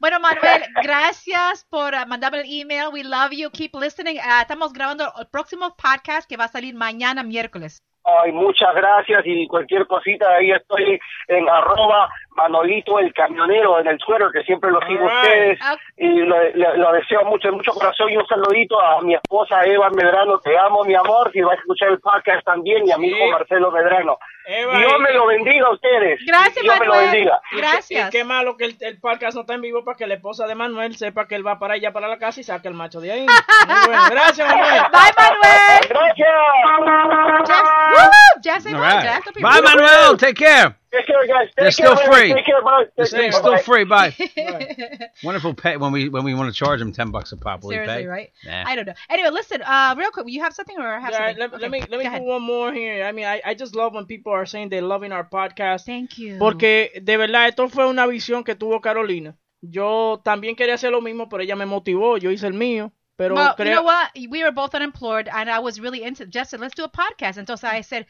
Bueno, Manuel, gracias por uh, mandarme el email. We love you. Keep listening. Ah, estamos grabando el próximo podcast que va a salir mañana miércoles. Ay, muchas gracias y cualquier cosita ahí estoy en arroba Manolito el camionero en el Twitter que siempre lo sigo a ustedes Ah. y lo, lo- lo deseo mucho, mucho corazón y un saludito a mi esposa Eva Medrano, te amo mi amor, si vas a escuchar el podcast también y a mi Sí. hijo Marcelo Medrano. Eva, Dios me lo bendiga a ustedes. Gracias, Dios me lo bendiga. Gracias. Y qué malo que el, el podcast no está en vivo para que la esposa de Manuel sepa que él va para allá, para la casa y saque el macho de ahí. Muy bueno. Gracias, Manuel. Bye, Manuel. Gracias. Jeff, say All bye, right. Jeff. Don't be Bye, rude. Manuel. Take care. Take care, guys. Take They're care, still man. free. Take care, bro. Take They're care. still free. Bye. Wonderful pay when we when we want to charge them ten bucks a pop. Will we Seriously, pay? right? Nah. I don't know. Anyway, listen, uh, real quick, you have something or I have Yeah, something? let, Okay, let me let me go ahead. do one more here. I mean, I, I just love when people are saying they're loving our podcast. Thank you. Porque de verdad esto fue una visión que tuvo Carolina. Yo también quería hacer lo mismo, pero ella me motivó. Yo hice el mío. Pero well, you know what? We were both unemployed, and I was really into. Just said, let's do a podcast. And so I said,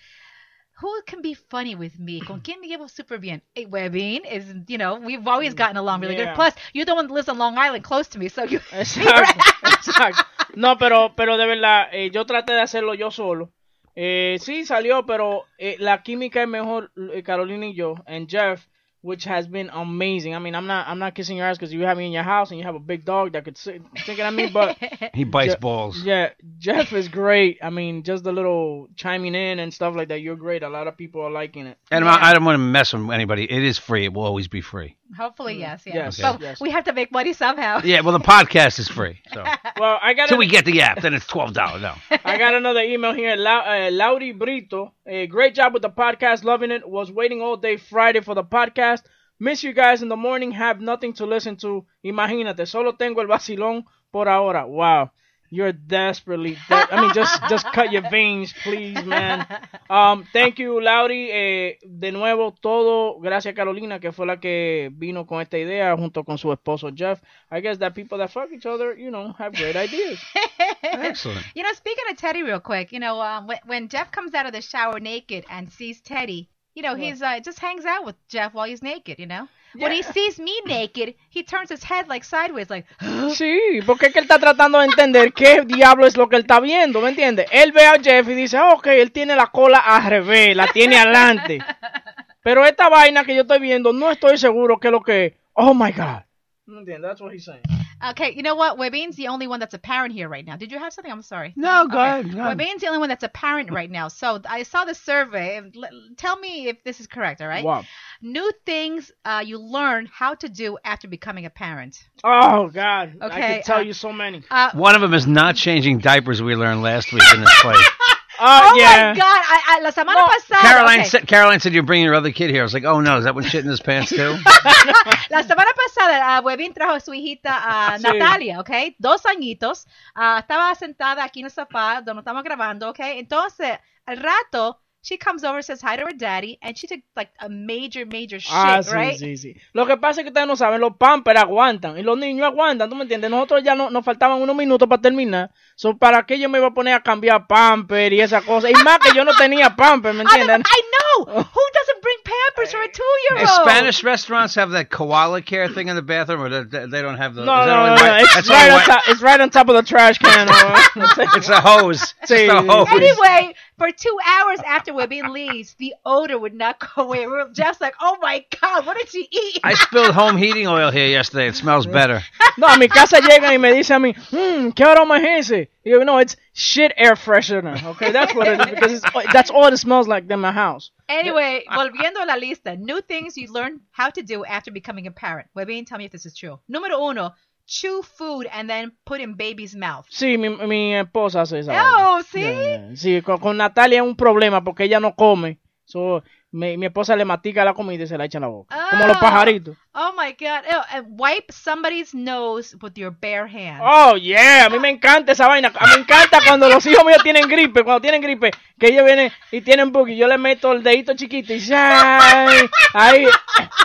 who can be funny with me? ¿Con quién me llevo super bien? Eh, Webin is, you know, we've always gotten along really Yeah. good. Plus, you're the one that lives on Long Island, close to me, so you. Exacto, exacto. No, pero, pero de verdad, eh, yo traté de hacerlo yo solo. Eh, sí, salió, pero eh, la química es mejor, eh, Carolina y yo, en Jeff. Which has been amazing. I mean, I'm not I'm not kissing your ass because you have me in your house and you have a big dog that could sit thinking at me, but He bites Je- balls. Yeah, Jeff is great. I mean, just the little chiming in and stuff like that. You're great. A lot of people are liking it. And I I don't want to mess with anybody. It is free. It will always be free. Hopefully, yes, yes. Yes, but yes. we have to make money somehow. Yeah, well, the podcast is free. So Well, I got till a- we get the app, then it's twelve dollars. No. I got another email here. La- uh, Lauri Brito. A great job with the podcast. Loving it. Was waiting all day Friday for the podcast. Miss you guys in the morning. Have nothing to listen to. Imagínate. Solo tengo el vacilón por ahora. Wow. You're desperately. De- I mean, just just cut your veins, please, man. Um, thank you, Lauri. Eh, de nuevo, todo gracias a Carolina, que fue la que vino con esta idea junto con su esposo Jeff. I guess that people that fuck each other, you know, have great ideas. Excellent. You know, speaking of Teddy, real quick, you know, um, when, when Jeff comes out of the shower naked and sees Teddy, you know, he's uh, just hangs out with Jeff while he's naked. You know, when he sees me naked, he turns his head like sideways, like. Sí, porque es que él está tratando de entender qué diablo es lo que él está viendo, ¿me entiendes? Él ve a Jeff y dice, ah, ok, él tiene la cola al revés, la tiene adelante. Pero esta vaina que yo estoy viendo, no estoy seguro que es lo que... Oh, my God. ¿Me entiendes? That's what he's saying. Okay, you know what? Webin's the only one that's a parent here right now. Did you have something? I'm sorry. No, go Okay. ahead, go ahead. Webin's the only one that's a parent right now. So I saw the survey. and Tell me if this is correct, all right? Wow. New things uh, you learn how to do after becoming a parent. Oh, God. Okay. I can tell uh, you so many. Uh, One of them is not changing diapers. We learned last week in this place. Oh, oh yeah. my God! I, I, la semana pasada. Caroline okay. said. Caroline said you're bringing your other kid here. I was like, oh no, is that one shit in his pants too? La semana pasada, uh, Webin trajo a su hijita uh, Sí. Natalia, ¿ok? Dos añitos. Ah, estaba sentada aquí en el sofá donde estamos grabando, ¿ok? Entonces, al rato, she comes over, says hi to her daddy, and she took like a major, major shit, Ah, sí, right? sí, sí. Lo que pasa es que ustedes no saben, los pampers aguantan y los niños aguantan, ¿tú me entiendes? Nosotros ya no, nos faltaban unos minutos para terminar. So, ¿Para qué yo me iba a poner a cambiar pamper y esa cosa? Y más que yo no tenía pamper, ¿me I, entiendes? I know! Who doesn't bring Pampers for a two-year-old? Spanish restaurants have that Koala Kare thing in the bathroom, or they, they don't have the? No, is no, no, it's right, on top, it's right on top of the trash can. It's a hose. It's Sí. a hose. Anyway, for two hours after Webin leaves, the odor would not go away. We were just like, oh my God, what did she eat? I spilled home heating oil here yesterday. It smells better. No, a mi casa llegan y me dicen a mí, hmm, ¿qué aroma es ese? Y yo, no, it's shit air freshener. Okay, that's what it is because it's, that's all it smells like in my house. Anyway, volviendo a la lista, new things you learn how to do after becoming a parent. Webin, tell me if this is true. Número uno, chew food and then put in baby's mouth. Sí, mi, mi esposa hace esa. Oh, vaina. ¿sí? Yeah, yeah. Sí, con, con Natalia es un problema porque ella no come. So, mi, mi esposa le matica la comida y se la echa en la boca. Como los Oh. pajaritos. Oh my God. Ew, and wipe somebody's nose with your bare hand. Oh, yeah, a mí me encanta esa vaina. A mí me encanta cuando los hijos míos tienen gripe, cuando tienen gripe, que ellos vienen y tienen boogie, yo le meto el dedito chiquito y ay, ay,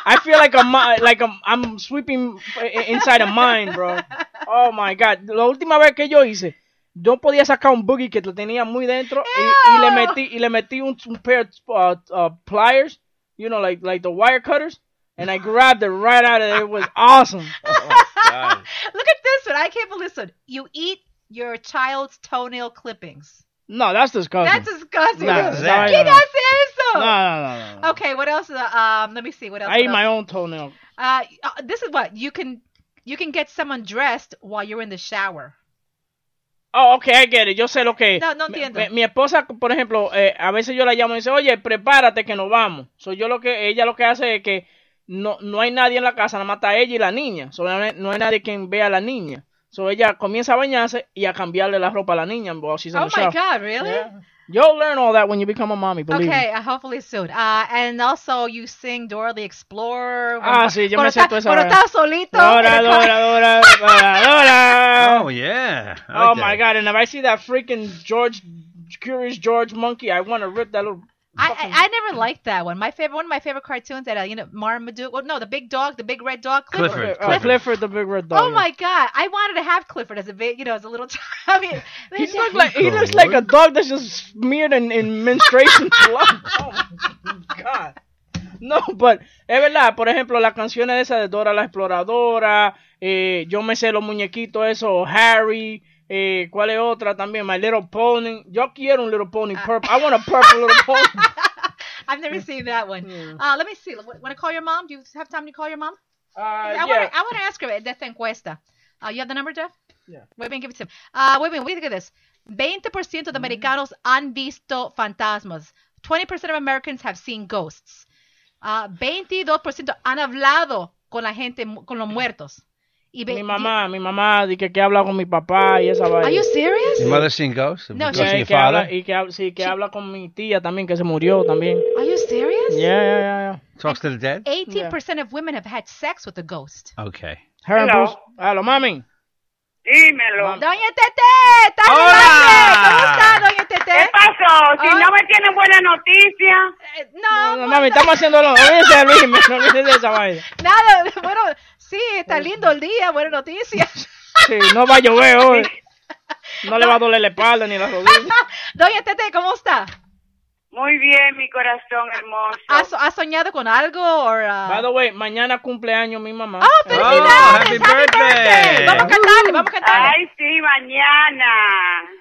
I feel like, a, mi- like a, I'm sweeping inside a mine, bro. Oh my God. La última vez que yo hice, yo podía sacar un boogie que lo tenía muy dentro y, y le metí y le metí un, un pair of uh, uh, pliers, you know, like like the wire cutters, and I grabbed it right out of there. It was awesome. Look at this one. I can't believe this one. You eat your child's toenail clippings. No, that's disgusting. That's disgusting. No, What is no, that? no, ¿Quién no. No, no, no, no. Okay, what else? Uh, um, let me see. What else? I eat what my own toenail. Uh, uh, this is what you can you can get someone dressed while you're in the shower. Oh, okay, I get it. Yo sé lo que. No, no Mi- entiendo. Mi, mi esposa, por ejemplo, eh, a veces yo la llamo y dice, oye, prepárate que nos vamos. So, yo lo que, ella lo que hace es que no, no hay nadie en la casa, nada más está ella y la niña. So, no, hay, no hay nadie quien vea a la niña. So, ella comienza a bañarse y a cambiarle la ropa a la niña Oh my. God, really? Yeah. You'll learn all that when you become a mommy, believe Okay, me. uh, hopefully soon. Uh, and also you sing Dora the Explorer. Ah, sí, yo cuando me sé está- toda esa Cuando estás solito. Dora, Dora. Dora, Dora, Dora. Oh yeah. I Oh like my god! And if I see that freaking George, Curious George monkey, I want to rip that little. I, I I never liked that one. My favorite one of my favorite cartoons that uh, you know Marmaduke. Well, no, the big dog, the big red dog, Clifford. Clifford. Uh, Clifford the big red dog. Oh my god! I wanted to have Clifford as a big, you know, as a little child. I mean, He looks like he looks like a dog that's just smeared in, in menstruation blood. Oh my god. No, but es verdad, por ejemplo, las canciones de esa de Dora la Exploradora, eh, yo me sé los muñequitos esos, Harry, eh, ¿cuál es otra también? My Little Pony. Yo quiero un Little Pony purple. I want a purple Little Pony. I've never seen that one. Uh, let me see. Want to call your mom? Do you have time to call your mom? Uh, I yeah. want to I want to ask her esta encuesta. Uh, you have the number, Jeff? Yeah. Wait a minute, give it to him. Uh, wait a minute, wait, look at this. 20% de americanos han visto fantasmas. 20% of Americans have seen ghosts. Uh, 22% han hablado con la gente, con los muertos. Y ve- Mi mamá, mi mamá, di que, que habla con mi papá y esa vaina. Are you serious? Your mother seen ghosts? No, your que habla, y que, sí, que habla con mi tía también, que se murió también. Are you serious? Yeah, yeah, yeah, yeah. Talks to the dead? 18% of women have had sex with a ghost. Okay. Her Hello. Hello, mami. Dímelo. Doña Tete, ¿estás Hola. adelante? ¿Cómo está, Doña Tete? ¿Qué pasó? Si Ah. no me tienen buena noticia. Eh, No, No, mami, estamos haciendo lo Olvídese de Luis, no olvídese de esa vaina. nada. Bueno, sí, está lindo el día, buena noticia. Sí, no va a llover hoy. No le va a doler la espalda ni la rodilla. Doña Tete, ¿cómo está? Muy bien, mi corazón hermoso. ¿Has, has soñado con algo? Or, uh... By the way, mañana cumpleaños mi mamá. ¡Oh, felicidades! Oh, happy birthday. Vamos a cantarle, vamos a cantarle. Ay, sí, mañana.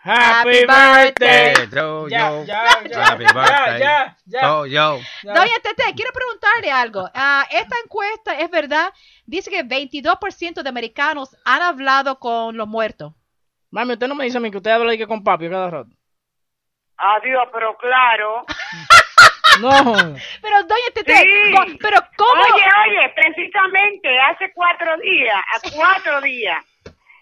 Happy Happy birthday. birthday. Yo, Ya, yo. ya, ya, Happy ya, birthday. ya, ya. Yo, yo. Ya. Doña Tete, quiero preguntarle algo. Ah, esta encuesta es verdad. Dice que 22% de americanos han hablado con los muertos. Mami, usted no me dice a mí que usted habla de que con papi cada rato. Adiós, pero claro. No. Pero, doña Tete, Sí. co- pero ¿cómo? Oye, oye, precisamente hace cuatro días, a cuatro días,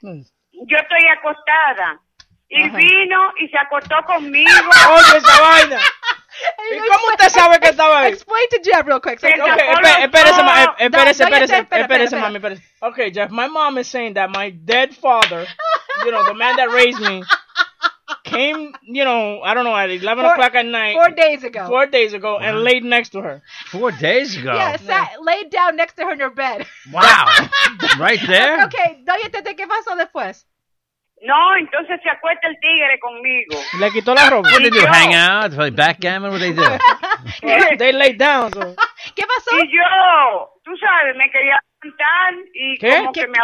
yo estoy acostada. Y Ajá. vino y se acostó conmigo. Oye, esa vaina. ¿Y cómo usted sabe que estaba ahí? Explain to Jeff real quick. so- Se Ok, tapó espe- los espérese, ma- eh, espérese, espérese, espérese, espera, mami, espérese. Okay, Jeff, my mom is saying that my dead father, you know, the man that raised me, came, you know, I don't know, at 11 Four- o'clock at night, Four days ago. four days ago, and laid next to her. Four days ago. Yeah, sat, laid down next to her in her bed. Wow. right there? Okay, doña Tete, ¿qué pasó después? No, entonces se acuesta el tigre conmigo. Le quitó la ropa. What did they do? yo. Hang out? Play backgammon? What did they do? They laid down, so. ¿Qué pasó? Y yo, tú sabes, me quería cantar y ¿Qué? como ¿Qué? que me,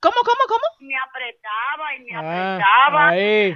¿Cómo, cómo, cómo? me apretaba y me Ah, apretaba. ahí.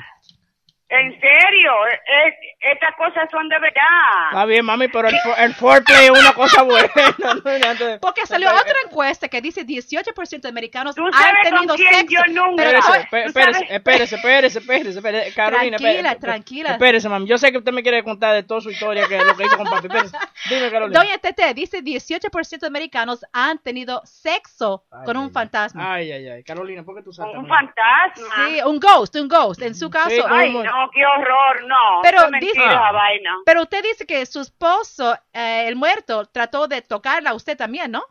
En serio, es- estas cosas son de verdad. Está bien, mami, pero el, el foreplay es una cosa buena. ¿no? Porque salió otra encuesta que dice 18% de americanos Tú han sabes con tenido quién sexo. yo nunca- Pero, Espérese, espérese, sabes- espérese, espérese, espérese, espérese, Carolina, Tranquila, espérese, tranquila. Espérese, mami. Yo sé que usted me quiere contar de toda su historia, que lo que hizo con papi. Espérese. Dime, Carolina. Doña Tete dice 18% de americanos han tenido sexo Ay, con ay, un ay. fantasma. Ay, ay, ay. Carolina, ¿por qué tú? Con un fantasma. Sí, un ghost, un ghost. En su caso. Sí, Ay, ¿cómo? No, qué horror, no. Pero dice- esa vaina. Pero usted dice que su esposo, eh, el muerto, trató de tocarla a usted también, ¿no?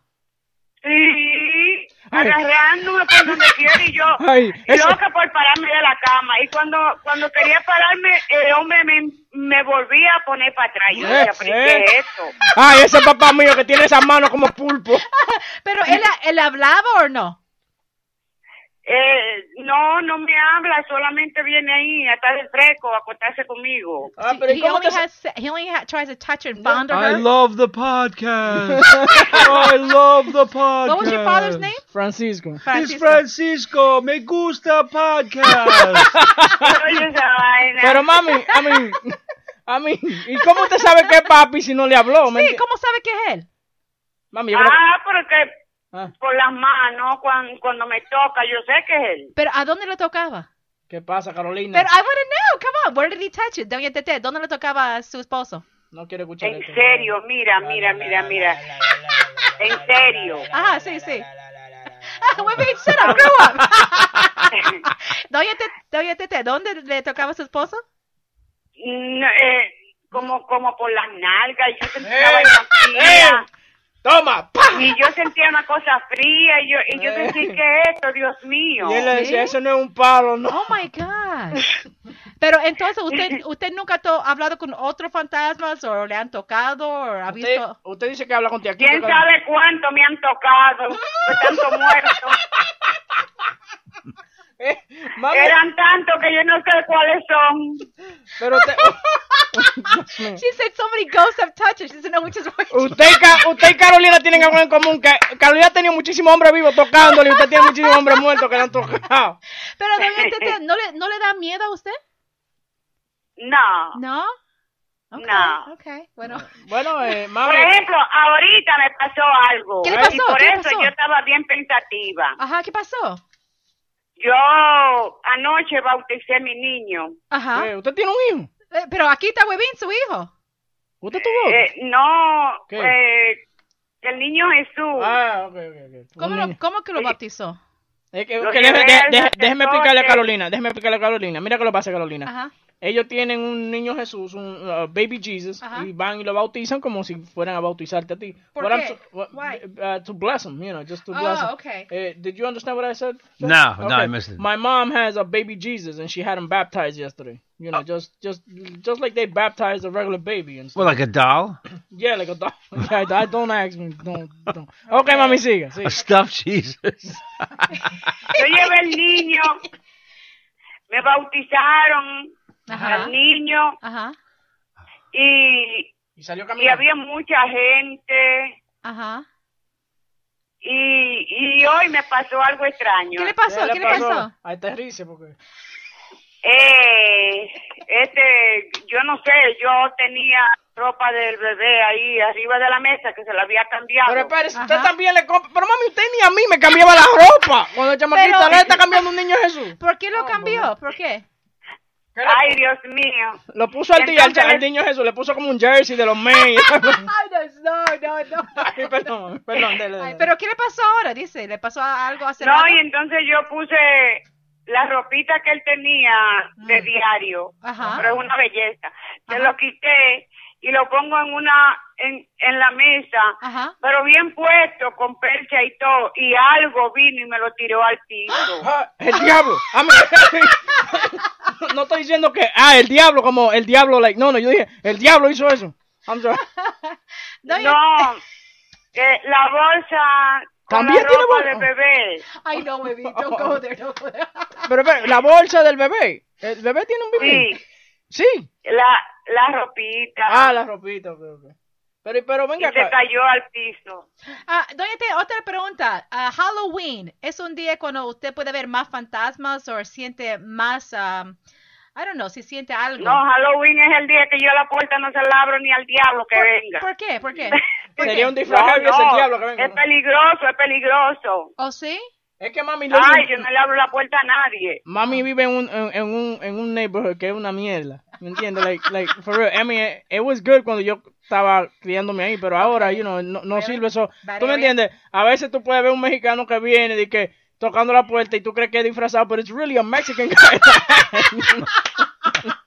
Sí, agarrándome por donde quiera y yo Ay, eso- loca por pararme de la cama. Y cuando cuando quería pararme, el hombre me, me volvía a poner para atrás. Yo decía, ¿pero qué es esto? Ay, ese papá mío que tiene esas manos como pulpo. Pero él, él hablaba o no? Eh, no, no me habla, solamente viene ahí a estar de fresco, a acostarse conmigo. Ah, pero ¿y he, cómo only has, he only ha- tries to touch and fondle I her. love the podcast. I love the podcast. What was your father's name? Francisco. It's Francisco. Francisco. Me gusta podcast. Pero mami, a mí, a mí, ¿y cómo usted sabe que es papi si no le habló? ¿Me Sí, ¿cómo sabe que es él? Mami, yo creo que- Ah, porque Ah, por las manos, cuando, cuando me toca, yo sé que es él. Pero ¿a dónde le tocaba? ¿Qué pasa, Carolina? Pero I want to know. Come on, where did he touch it? Doña Tete, ¿dónde le tocaba a su esposo? No quiero escuchar En esto. serio, mira, mira, mira, mira. En serio. Ajá, sí, sí. Wait, wait, shut up, grow up. Doña Tete, Doña Tete, ¿dónde le tocaba a su esposo? No, eh, como, como por las nalgas, yo sentía ¡Eh! vaina fría, ¡Eh! ¡Toma! ¡Pa! y yo sentía una cosa fría, y yo, y yo ¡Eh! decía, ¿qué es esto, Dios mío? Y él le decía, ¿Sí? eso no es un palo, no. Oh my God. Pero entonces, ¿usted, usted nunca to- ha hablado con otros fantasmas o le han tocado o ha Usted, visto? usted dice que habla con tía ¿Quién sabe cuánto me han tocado? De tanto muerto. Eh, mami, Eran tantos que yo no sé cuáles son. pero usted, She said so many ghosts have touched her. She doesn't know which is which. usted, y Ca- usted y Carolina tienen algo en común, que Carolina ha tenido muchísimos hombres vivos tocándole y usted tiene muchísimos hombres muertos que le han tocado. Pero, doña Tete, ¿no le, ¿no le da miedo a usted? No, ¿No? No. Okay, bueno. Bueno, eh, Por ejemplo, ahorita me pasó algo. ¿Qué le pasó? Y por ¿Qué eso pasó? yo estaba bien pensativa. Ajá, ¿qué pasó? Yo anoche bauticé a mi niño. Ajá. Eh, ¿Usted tiene un hijo? Eh, pero aquí está Huevín, su hijo. ¿Usted tuvo? Eh, no, ¿Qué? eh, el niño Jesús. Ah, ok, ok. ¿Cómo, lo- cómo que lo bautizó? Es que, Lo que déjeme explicarle a Carolina, déjeme explicarle a Carolina. Mira que lo pasa, Carolina. Ajá. Ellos tienen un niño Jesús, un uh, baby Jesus, Ajá. y van y lo bautizan como si fueran a bautizarte a ti. ¿Por What qué? so- what- Why? uh, to bless them, you know, just to Oh, bless them. okay. Eh, did you understand what I said? No, no, I missed it. My mom has a baby Jesus, and she had him baptized yesterday. You Oh. know, just just just like they baptized a regular baby and stuff. Well, like a doll? yeah, like a dog. Yeah, I- don't ask me. Don't, don't. Okay, mami, sigue. sigue. A stuffed Jesus. Yo llevé al niño, me bautizaron Ajá. al niño Ajá. y, Y salió y había mucha gente Ajá. y, y hoy me pasó algo extraño. ¿Qué le pasó? ¿Qué le pasó? Aterrice, porque... Eh, este, yo no sé, yo tenía ropa del bebé ahí arriba de la mesa que se la había cambiado. Pero espérese, usted Ajá. también le compra. Pero mami, usted ni a mí me cambiaba la ropa. Cuando el chamaquita Pero- le está cambiando un niño Jesús. ¿Por qué lo cambió? ¿Por qué? Ay, Dios mío. Lo puso al día, al, niño Jesús, le puso como un jersey de los May. Ay, no, no, no. Ay, perdón, perdón. dele, dele. Ay, pero ¿qué le pasó ahora? Dice, ¿le pasó algo hace No, rato? y entonces yo puse la ropita que él tenía de diario, Mm. Ajá. pero es una belleza. Se lo quité y lo pongo en una en, en la mesa, Ajá. pero bien puesto con percha y todo, y algo vino y me lo tiró al piso. Ah, el diablo. Ah, me- no estoy diciendo que, ah, el diablo, como el diablo, like, no, no, yo dije, el diablo hizo eso. I'm sorry. No, eh, la bolsa También la tiene bolsa. de bebé. Ay, no, baby, don't go there, don't go there. Pero, pero, la bolsa del bebé. El bebé tiene un bebé. Sí, Sí. la, la ropita. Ah, la ropita, ok, ok. Pero, pero y venga se acá. cayó al piso. Ah, doña T, otra pregunta. Ah, Halloween es un día cuando usted puede ver más fantasmas o siente más, um, I don't know, si siente algo. No, Halloween es el día que yo la puerta no se la abro ni al diablo que ¿Por, venga. ¿Por qué? ¿Por qué? Sería un No, disfraz heavy, es no, el diablo que venga. es peligroso, es peligroso. ¿Oh, sí? Es que mami, Ay, yo no le abro la puerta a nadie. mami vive en un, en, en un, en un neighborhood que es una mierda. ¿Me entiendes? Like, like, for real. I mean, it was good cuando yo estaba criándome ahí, pero ahora, you know, no, no sirve eso. ¿Tú me entiendes? A veces tú puedes ver un mexicano que viene y que tocando la puerta y tú crees que es disfrazado, pero it's really a Mexican guy.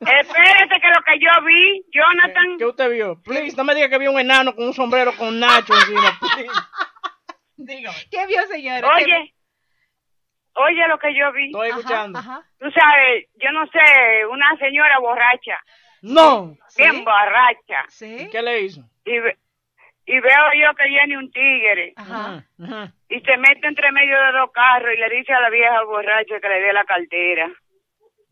Espérate que lo que yo vi, Jonathan, ¿Qué usted vio? Please, no me diga que vio un enano con un sombrero con nacho encima. Please. Dígame. ¿Qué vio, señora? Oye, oye lo que yo vi. Estoy Ajá, escuchando. ajá. Tú sabes, yo no sé, una señora borracha, No. bien borracha, ¿Sí? ¿Qué le hizo? y, ve- y veo yo que viene un tigre Ajá. Y se mete entre medio de dos carros y le dice a la vieja borracha que le dé la cartera.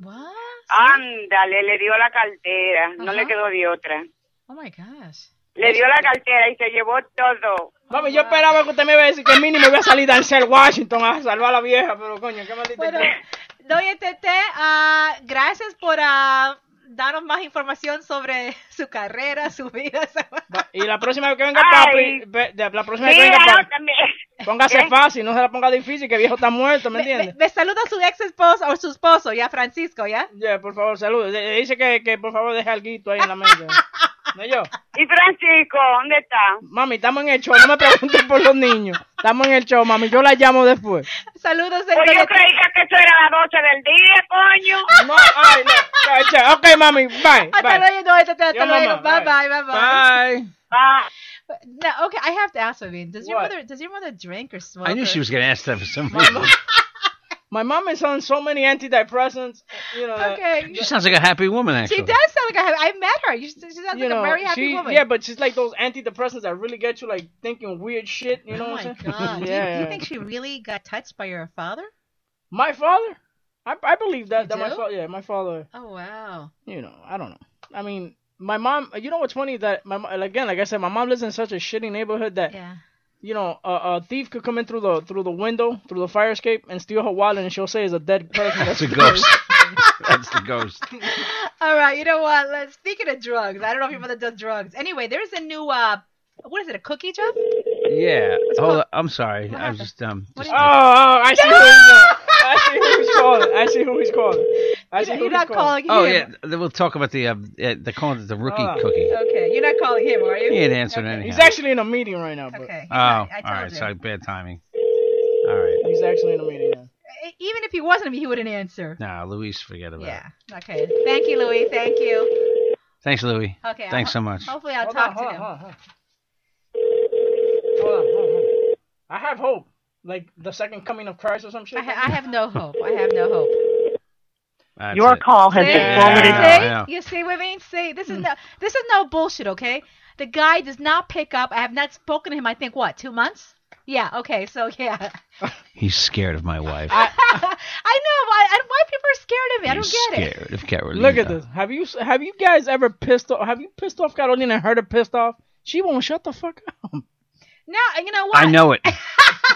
What? Ándale, le dio la cartera, no le quedó de otra. Oh, my gosh. Le dio la cartera y se llevó todo. Mami, yo esperaba que usted me iba a decir que mínimo iba a salir Denzel Washington a salvar a la vieja, pero coño, qué maldita Bueno, doña Tete, ah, gracias por ah, darnos más información sobre su carrera, su vida. Y la próxima vez que venga Ay. papi, la próxima vez que venga papi, póngase ¿Qué? fácil, no se la ponga difícil, que el viejo está muerto, ¿me Me, me, entiendes? me saluda a su ex esposo o su esposo, ya, Francisco, ¿ya? Ya, por favor, salud. De- Dice que, que por favor deje algo ahí en la mesa. ¿No yo? ¿Y Francisco, dónde está? Mami, estamos en el show, no me pregunten por los niños. Estamos en el show, mami, yo la llamo después. Saludos, Pues yo creía que eso era las 12 del día, coño. No, ay, no. Ya, ya. Ok, mami, bye. Hasta bye. luego, Tete, hasta Yo, luego. mamá, Bye, bye, bye, bye. Bye. Ah, Now, okay, I have to ask Vivian, does your What? mother does your mother drink or smoke? I knew or- she was going to ask that for some reason. Mom, my mom is on so many antidepressants, you know. Okay. She sounds like a happy woman, Actually, She does sound like a, I met her. You- She sounds you like know, a very happy she, woman. yeah, but she's like those antidepressants that really get you like thinking weird shit. You know oh what my I'm saying? god. Do you, yeah. you think she really got touched by your father? My father? I I believe that You that my do? father. Yeah, my father. Oh wow. You know, I don't know. I mean, my mom. You know what's funny that my mo- again, like I said, my mom lives in such a shitty neighborhood that Yeah. You know a, a thief could come in through the through the window through the fire escape and steal her wallet, and she'll say it's a dead person. That's a ghost. That's the ghost. All right, you know what? Let's, speaking of drugs, I don't know if your mother does drugs. Anyway, there's a new uh, what is it? A cookie job? Yeah. Hold on. I'm sorry. I was just um. Just, Oh, oh, I see who he's I see who he's calling. I see who he's calling. I see You're who he's not calling oh him. Oh yeah. We'll talk about the uh, uh the calling it the rookie Ah. cookie. Okay, you're not calling him, are you? He ain't answering okay. anyhow. He's actually in a meeting right now. But Okay. Oh, I all told right. So bad timing. All right. He's actually in a meeting now. E- Even if he wasn't, he wouldn't answer. Nah, Luis, forget about Yeah. it. Yeah. Okay. Thank you, Louis. Thank you. Thanks, Louis. Okay. Thanks I'll- so much. Hopefully, I'll Hold talk on, to hold him. on, hold on. Hold on, hold on. I have hope. Like the second coming of Christ or some shit. I, ha- I have no hope. I have no hope. That's Your it. call has See? been forwarded. Yeah, See? yeah. You see what I mean? See, this is hmm. no, this is no bullshit. Okay, the guy does not pick up. I have not spoken to him. I think what two months? Yeah. Okay. So yeah, He's scared of my wife. I know. Why? I, why people are scared of me? I don't He's get it. scared of Carolina. Look at this. Have you have you guys ever pissed off? Have you pissed off Carolina and heard her pissed off? She won't shut the fuck up. No, you know what? I know it.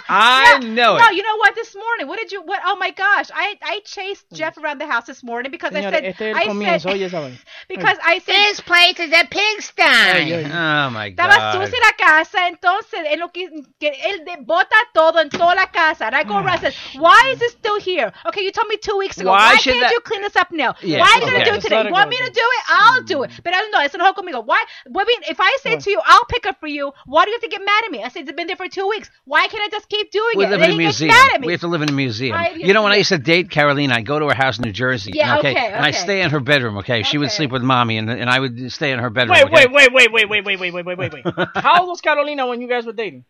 I know it. No, you know what? This morning, what did you? What? Oh my gosh! I I chased mm. Jeff around the house this morning because I said este es I comienzo, said oye, esa vaina. because I said This place is a pigsty. Oh my Estaba god. sucia la casa, entonces en lo que, que él de- bota todo en toda la casa. And I go around and says, why is it still here? Okay, you told me two weeks ago. Why Why, can't that- you clean this up now? Yes, why are you okay. gonna do it today? You want me to do it? I'll do it. But I don't know. It's enojó conmigo. Why? I mean, if I say to you, I'll pick up for you. Why do you have to get mad at me? I said it's been there for two weeks. Why can't I just keep doing We it? live And in a then he gets museum. mad at me. We have to live in a museum. I- you know, when I used to date Carolina, I'd go to her house in New Jersey. Yeah, okay, okay, And I stay in her bedroom. Okay, she would sleep with mommy, and and I would stay in her bedroom. Wait, okay? wait, wait, wait, wait, wait, wait, wait, wait, wait, wait, wait. How old was Carolina when you guys were dating?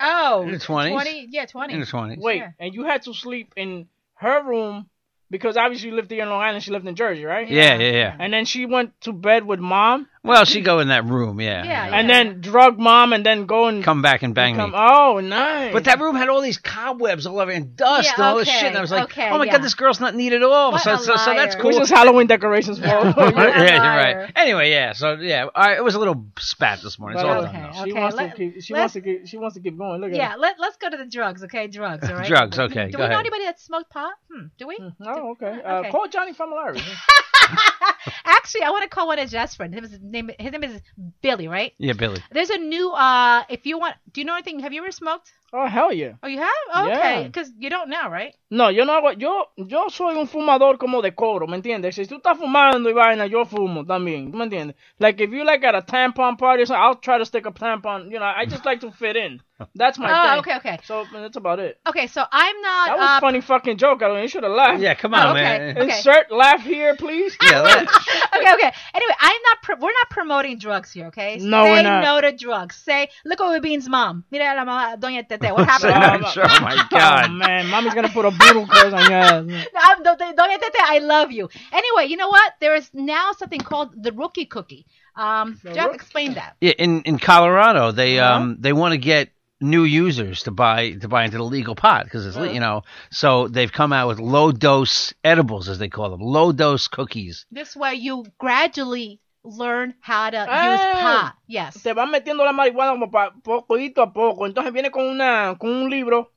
oh, In the 20s? 20, yeah, 20. In the twenties. Wait, Sure. and you had to sleep in her room because obviously you lived here in Long Island. She lived in Jersey, right? Yeah, yeah, yeah. And then she went to bed with mom, Well, she go in that room. Yeah. Yeah, and then drug mom, and then go and Come back and bang come. me. Oh, nice. But that room had all these cobwebs all over and dust Yeah, and all this shit. And I was like, okay, oh my yeah. god, this girl's not neat at all. What So, a so, so that's cool. It was just Halloween decorations for yeah, What you're right. Anyway, yeah. So yeah, I, it was a little spat this morning. It's all uh, done now. She Okay, wants let- to keep. She wants to keep. She wants to keep going. Look at Yeah, her. let, let's go to the drugs, okay? Drugs, all right? Drugs, okay, Do go we know anybody that smoked pot? Hmm, do we? Oh, okay. Uh, Okay. Call Johnny Familari. Actually, I want to call one of Jeff's friends. His name, his name is Billy, right? Yeah, Billy. There's a new, uh, if you want, do you know anything? Have you ever smoked? Oh hell yeah. Oh, you have? Oh, Yeah. okay. Because you don't now, right? No, yo no hago, yo, yo soy un fumador como de coro, ¿me entiendes? Si tú estás fumando y vaina, yo fumo también, ¿me entiendes? Like if you like at a tampon party or something, I'll try to stick a tampon, you know, I just like to fit in. That's my oh, thing. okay, okay. So that's about it. Okay, so I'm not. That was uh, a funny fucking joke, I mean, you should have laughed. Yeah, come Oh, on, okay. man. Okay. Insert laugh here, please. Yeah, that, okay, okay. Anyway, I'm not. Pro- we're not promoting drugs here, okay? No, Say we're not. no to drugs. Say, look at Bean's mom. Mira la mamá, Doña Tete. What Say happened? no. oh my god. Oh man, mommy's gonna put a brutal curse on your ass. I'm, Do- Do- Doña Tete, I love you. Anyway, you know what? There is now something called the rookie cookie. Um, Jeff, rook- explain that. Yeah, in in Colorado, they Uh-huh. um they want to get new users to buy to buy into the legal pot because it's Uh-huh. you know so they've come out with low dose edibles as they call them low dose cookies. This way, you gradually learn how to use Ah. pot. Yes. te van metiendo la marihuana como pa, poquito a poco. Entonces viene con una con un libro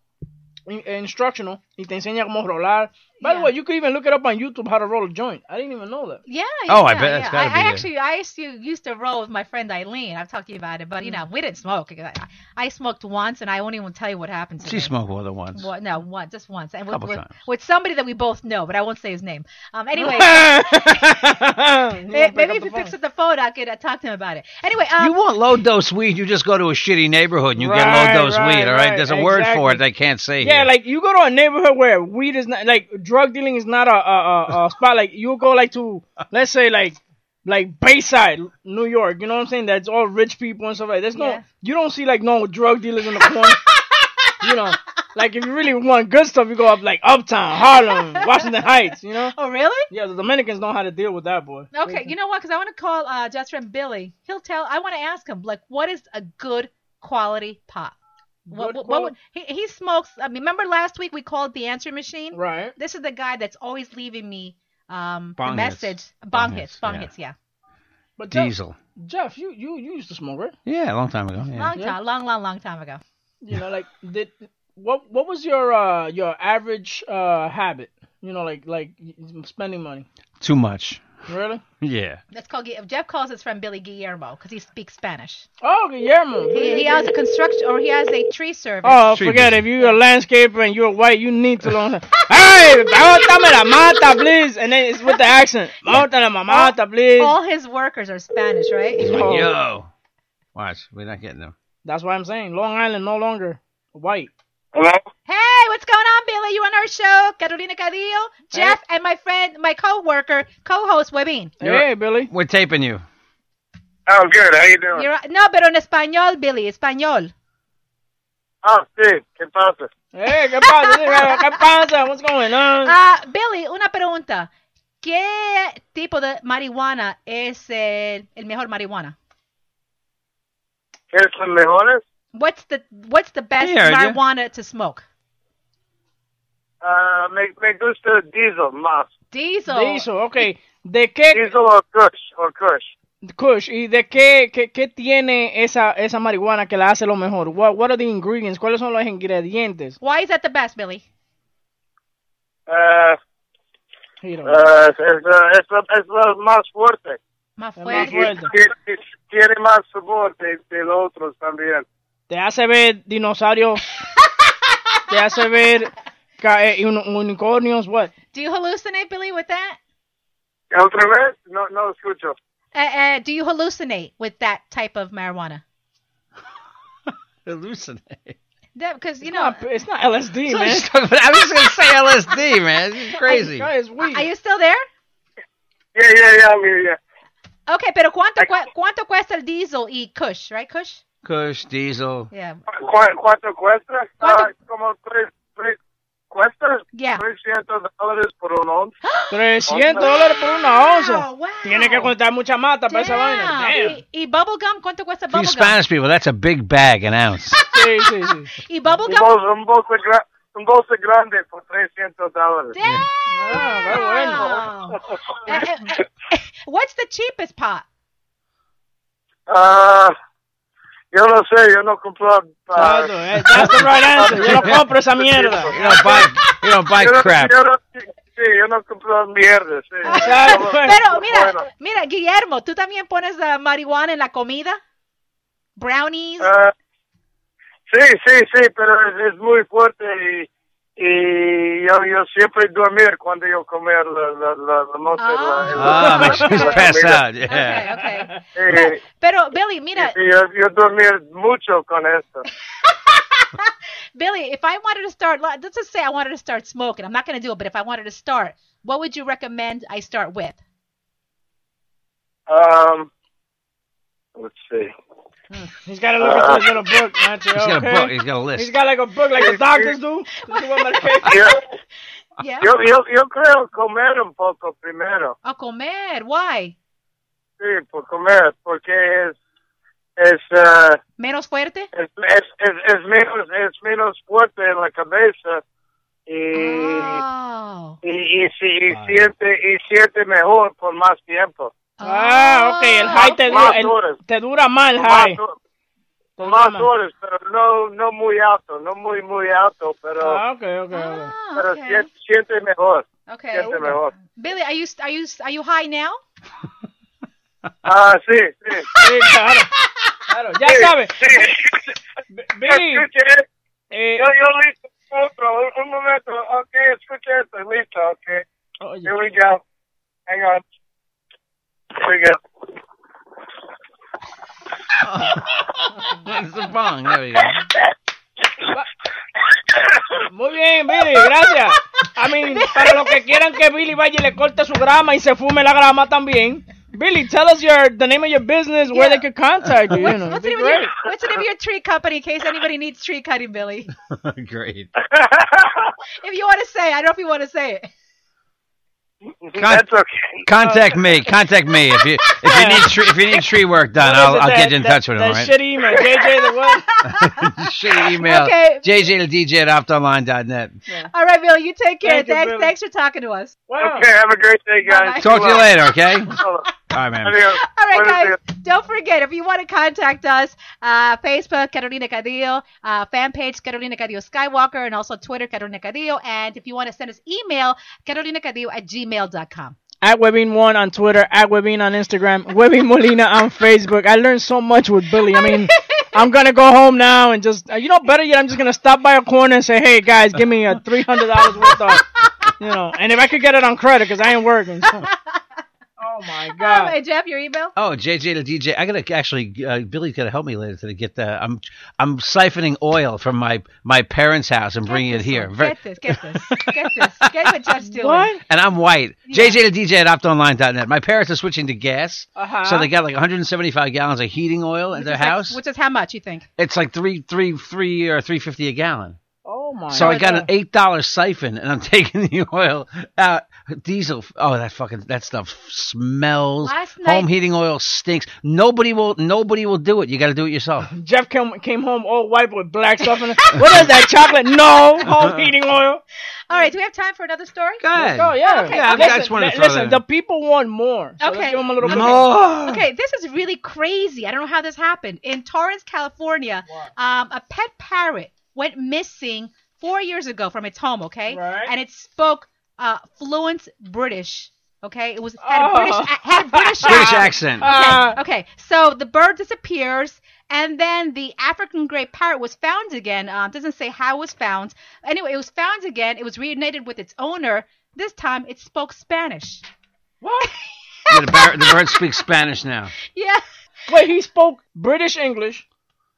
in- instructional y te enseña cómo rolar. By the way, you could even look it up on YouTube how to roll a joint. I didn't even know that. Yeah. Oh, I bet that's yeah. gotta I, be I actually, I used to used to roll with my friend Eileen. I've talked to you about it, but you Mm. know, we didn't smoke. I, I smoked once, and I won't even tell you what happened to She me. smoked more than once. What, no, one, just once, and with, Couple with, times. with somebody that we both know, but I won't say his name. Um, anyway, You may- won't pick maybe if the he picks up the phone, I could uh, talk to him about it. Anyway, um, you want low dose weed, you just go to a shitty neighborhood and you get low dose right, weed. All right, right, there's a word for it exactly. they can't say. Yeah, here. like you go to a neighborhood where weed is not like drug dealing is not a a, a, a spot. Like you go like to let's say like like Bayside, New York. You know what I'm saying? That's all rich people and stuff like. There's no Yeah. you don't see like no drug dealers in the corner. you know, like if you really want good stuff, you go up like Uptown, Harlem, Washington Heights. You know? oh really? Yeah, the Dominicans know how to deal with that, boy. Okay, you know what? Because I want to call uh, Jeff's friend Billy. He'll tell. I want to ask him like, what is a good quality pot? What, what, what would, he, he smokes. I mean, remember last week we called the answer machine. Right. This is the guy that's always leaving me um Bong the hits. message. Bong, Bong hits. hits, Bong yeah. hits. Yeah. But Jeff, Diesel. Jeff, you you you used to smoke, right? Yeah, a long time ago. Yeah. Long Yeah. time. Long, long, long time ago. You know, like did what what was your uh your average uh habit? You know, like like spending money. Too much. Really? Yeah. That's called Gu- Jeff calls his friend Billy Guillermo because he speaks Spanish. Oh, Guillermo. He, he has a construction or he has a tree service. Oh, forget it. If you're a landscaper and you're white, you need to learn. hey, bótame la mata, please. And then it's with the accent. Bótame la mata, please. All his workers are Spanish, right? Oh. Yo. Watch. We're not getting them. That's what I'm saying. Long Island no longer white. Hello? Hey, what's going on, Billy? You on our show? Carolina Cadillo, Jeff, and my friend, my co-worker, co-host, Webin. Hey, Billy. We're taping you. Oh, good. How you doing? You're, no, pero en español, Billy, español. Ah, sí. ¿Qué pasa? Hey, ¿qué pasa? ¿Qué pasa? What's going on? Ah, Billy, una pregunta. ¿Qué tipo de marihuana es el, el mejor marihuana? ¿Qué son mejores? What's the What's the best Yeah, yeah. marijuana to smoke? Ah, me, me gusta diesel más. Diesel. Diesel, ok. ¿De qué? Diesel o Kush, o Kush. Kush, ¿y de qué, qué, qué tiene esa, esa marihuana que la hace lo mejor? What, what are the ingredients? ¿Cuáles son los ingredientes? Why is that the best, Billy? Ah, Giro. ah, es, es, es, es lo más fuerte. Más fuerte. y Tiene más sabor de, de los otros también. Te hace ver dinosaurios. te hace ver ca- eh, uni- unicornios, what? Do you hallucinate, Billy, with that? ¿Otra vez? No, no escucho. Uh, uh, do you hallucinate with that type of marijuana? Hallucinate. Because you know, it's not LSD, So man. just- I was going to say LSD, man. This is crazy. Guys, weed. Are you still there? Yeah, yeah, yeah, I'm here, yeah. Okay, pero cuánto cua- cuánto cuesta el diesel y Kush, right? Kush. Kush, Diesel. Yeah. ¿Cu- ¿Cuánto cuesta? Ah, como tres, tres, ¿Cuesta? Yeah. 300 dólares por un once. 300 dólares por una onza. Tiene que contar mucha mata para esa vaina. Damn. Damn. Y, y bubblegum, ¿cuánto cuesta For bubblegum? Spanish people, that's a big bag, an ounce. Sí, sí, sí. Y Un bubblegum. bolso, un bolso, gra- un bolso grande por 300 dólares. Ah, Eh, eh, eh, What's the cheapest pot? Ah, yo no sé, yo no compro. ah, Exacto, eh, that's the right answer. Yo no compro esa mierda. You don't buy, you don't buy yo no- crap. yo no- sí, yo no compro mierda, sí. Exacto. Pero mira, Bueno. mira, Guillermo, ¿tú también pones ah, marihuana en la comida? Brownies. Ah, sí, sí, sí, pero es, es muy fuerte y, y yo, yo siempre dormir cuando yo comer la, la, la, la noche. la- Ah, makes you la pass comida. out. Yeah. Okay. Eh, Pero Billy, mira, y yo, yo dormir mucho con esto. Billy, if I wanted to start, let's just say I wanted to start smoking. I'm not going to do it, but if I wanted to start, what would you recommend I start with? Um, let's see. He's got to look at his little book, Nacho. He's got a okay? book. He's got a list. He's got like a book like the doctors do. Yeah. yo, yo, yo creo comer un poco primero. A comer. Why? Sí, por comer, porque es, es, ah, Menos fuerte. es, es, es, es menos, es menos fuerte en la cabeza y, Oh. y, y, si- y siente, y siente mejor por más tiempo. Ah, ok, el high te dura, el- te dura Más, high. ho- Te dura más más. horas, pero no, no muy alto, no muy, muy alto, pero, Ah, ok, ok, ok. pero okay. siente, siente mejor, Okay. siente mejor. Billy, are you are you are you high now? Ah, sí, sí. Sí, claro. Claro, ya Sí, sabes. sí. Billy, Escuche, eh, yo, yo listo, otro, un, un momento, ok, escuche esto, listo, ok. oye, Here we go. Hang on. Here we go. It's the bong. There we go. muy bien, Billy, gracias. I mean, para los que quieran que Billy vaya y le corte su grama y se fume la grama también. Billy, tell us your the name of your business, where they could contact you. you know, What's the, name of your, what's the name of your tree company in case anybody needs tree cutting, Billy? Great. If you want to say, I don't know if you want to say it. Mm-hmm. That's okay. Contact me. Contact me if you if you need tree if you need tree work done. I'll I'll that- get you in that- touch with him. that All right. shitty email, JJ the what? Shitty email. Okay. JJ the DJ at optonline.net. All right, Bill. you take care. Thank thanks, Billy. thanks for talking to us. Wow. Okay, have a great day, guys. Talk to you later, okay? Bye. All right, man. All right, guys. Don't forget, if you want to contact us, uh, Facebook, Carolina Cadillo, uh, fan page, Carolina Cadillo Skywalker, and also Twitter, Carolina Cadillo. And if you want to send us email, Carolina carolinacadillo at gmail.com. At Webin1 on Twitter, at Webin on Instagram, Webin Molina on Facebook. I learned so much with Billy. I mean, I'm going to go home now and just, uh, you know, better yet, I'm just going to stop by a corner and say, hey, guys, give me a $300 worth of, you know, and if I could get it on credit because I ain't working. So. Oh, my God. hey, Jeff, your email? Oh, JJ to DJ. I gotta actually. Uh, Billy's gonna help me later to get the. I'm I'm siphoning oil from my my parents' house and bringing it here. Very- Get this, get this, get this. Get what Jeff's doing. What? and I'm white. JJ to DJ at optonline.net. My parents are switching to gas, Uh-huh. so they got like 175 gallons of heating oil in their Which is like- house. which is how much, you think? It's like three, three, three or three fifty a gallon. Oh, my So I got an eight dollar siphon, and I'm taking the oil out. Diesel. Oh, that fucking that stuff smells. Last night- Home heating oil stinks. Nobody will. Nobody will do it. You got to do it yourself. Jeff came, came home all white with black stuff in it. What is that, chocolate? No, home heating oil. All right, do we have time for another story? Go ahead. Oh, yeah. Okay, Yeah, I okay. just wanted to throw listen, that the people want more. So Okay. let's give them a little bit More. Okay, this is really crazy. I don't know how this happened. In Torrance, California, um, a pet parrot went missing four years ago from its home, okay? Right. And it spoke uh, fluent British. Okay, it was had Oh. a British had a British, British accent. Ah. Okay, okay, so the bird disappears, and then the African gray parrot was found again. Um, doesn't say how it was found. Anyway, it was found again. It was reunited with its owner. This time, it spoke Spanish. What? Yeah, the, bird, the bird speaks Spanish now. Yeah. Wait, he spoke British English,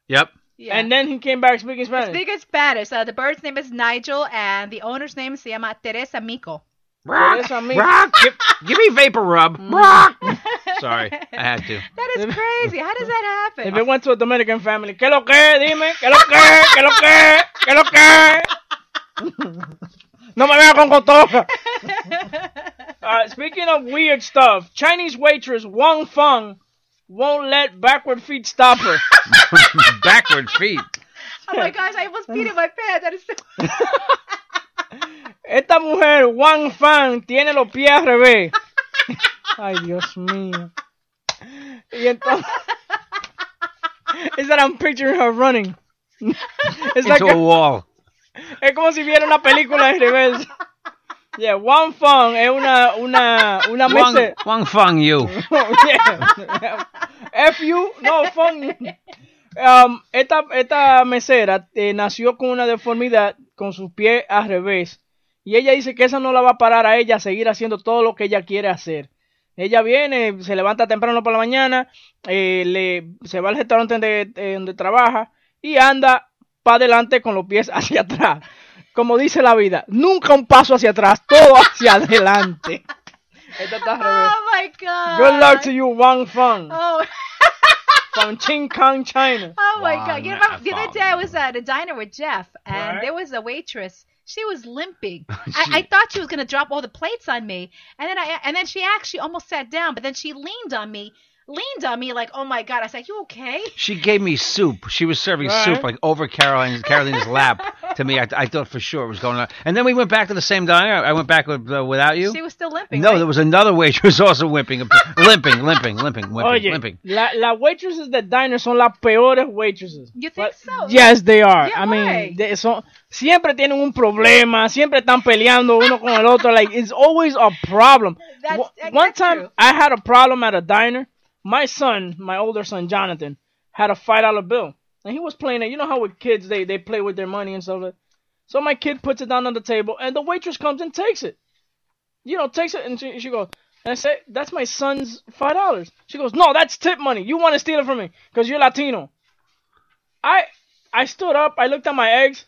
Yep. Yeah. and then he came back speaking Spanish. Speaking Spanish. Uh, the bird's name is Nigel, and the owner's name se llama Teresa Mico. Yes, I mean- Rock, give, give me vapor rub. Rock. Sorry, I had to. That is crazy. How does that happen? If it went to a Dominican family, ¿qué lo que? Dime, ¿qué lo que? ¿Qué lo que? ¿Qué lo que? No me vea con cotorra. Uh, speaking of weird stuff, Chinese waitress Wang Feng won't let backward feet stop her. Backward feet. oh my gosh, I almost peed in my pants. That is so... Esta mujer, Wang Feng, tiene los pies al revés. Ay, Dios mío. Y entonces... Is that I'm picturing her running. It's like Into a wall. Es como si viera una película en reversa. Yeah, Wang Feng es una, una, una Wang, Feng you. Yeah. F you, no, Feng. Um, esta, esta mesera eh, nació con una deformidad con sus pies al revés. Y ella dice que eso no la va a parar a ella a seguir haciendo todo lo que ella quiere hacer. Ella viene, se levanta temprano por la mañana, eh, le, se va al restaurante donde, eh, donde trabaja y anda para adelante con los pies hacia atrás. Como dice la vida, nunca un paso hacia atrás, todo hacia adelante. Esta está. Oh my god. Good luck to you, Wang Feng, Oh, from Qingkang, China. oh my Wang god. You know, the other day I was at a diner with Jeff, and Right. there was a waitress. She was limping. I, I thought she was gonna drop all the plates on me, and then I and then she actually almost sat down, but then she leaned on me, leaned on me like, oh my god. I said, you okay? She gave me soup. She was serving Right. soup like over Caroline's Caroline's lap to me. I, I thought for sure it was going on. And then we went back to the same diner. I went back with, uh, without you. She was still limping. no, right? there was another waitress also whipping, limping, limping, limping, limping, Oye, limping. la, las waitresses de diner son las peores waitresses. You think But- so? Yes, they are. Yeah, I mean, they son, siempre tienen un problema, siempre están peleando uno con el otro. Like, it's always a problem. That's- One- that's One time, true. I had a problem at a diner. My son, my older son, Jonathan, had a $5 bill. And he was playing it. You know how with kids, they, they play with their money and stuff like So my kid puts it down on the table, and the waitress comes and takes it. You know, takes it, and she, she goes, and I say, that's my son's five dollars. She goes, no, that's tip money. You want to steal it from me because you're Latino. I I stood up. I looked at my eggs,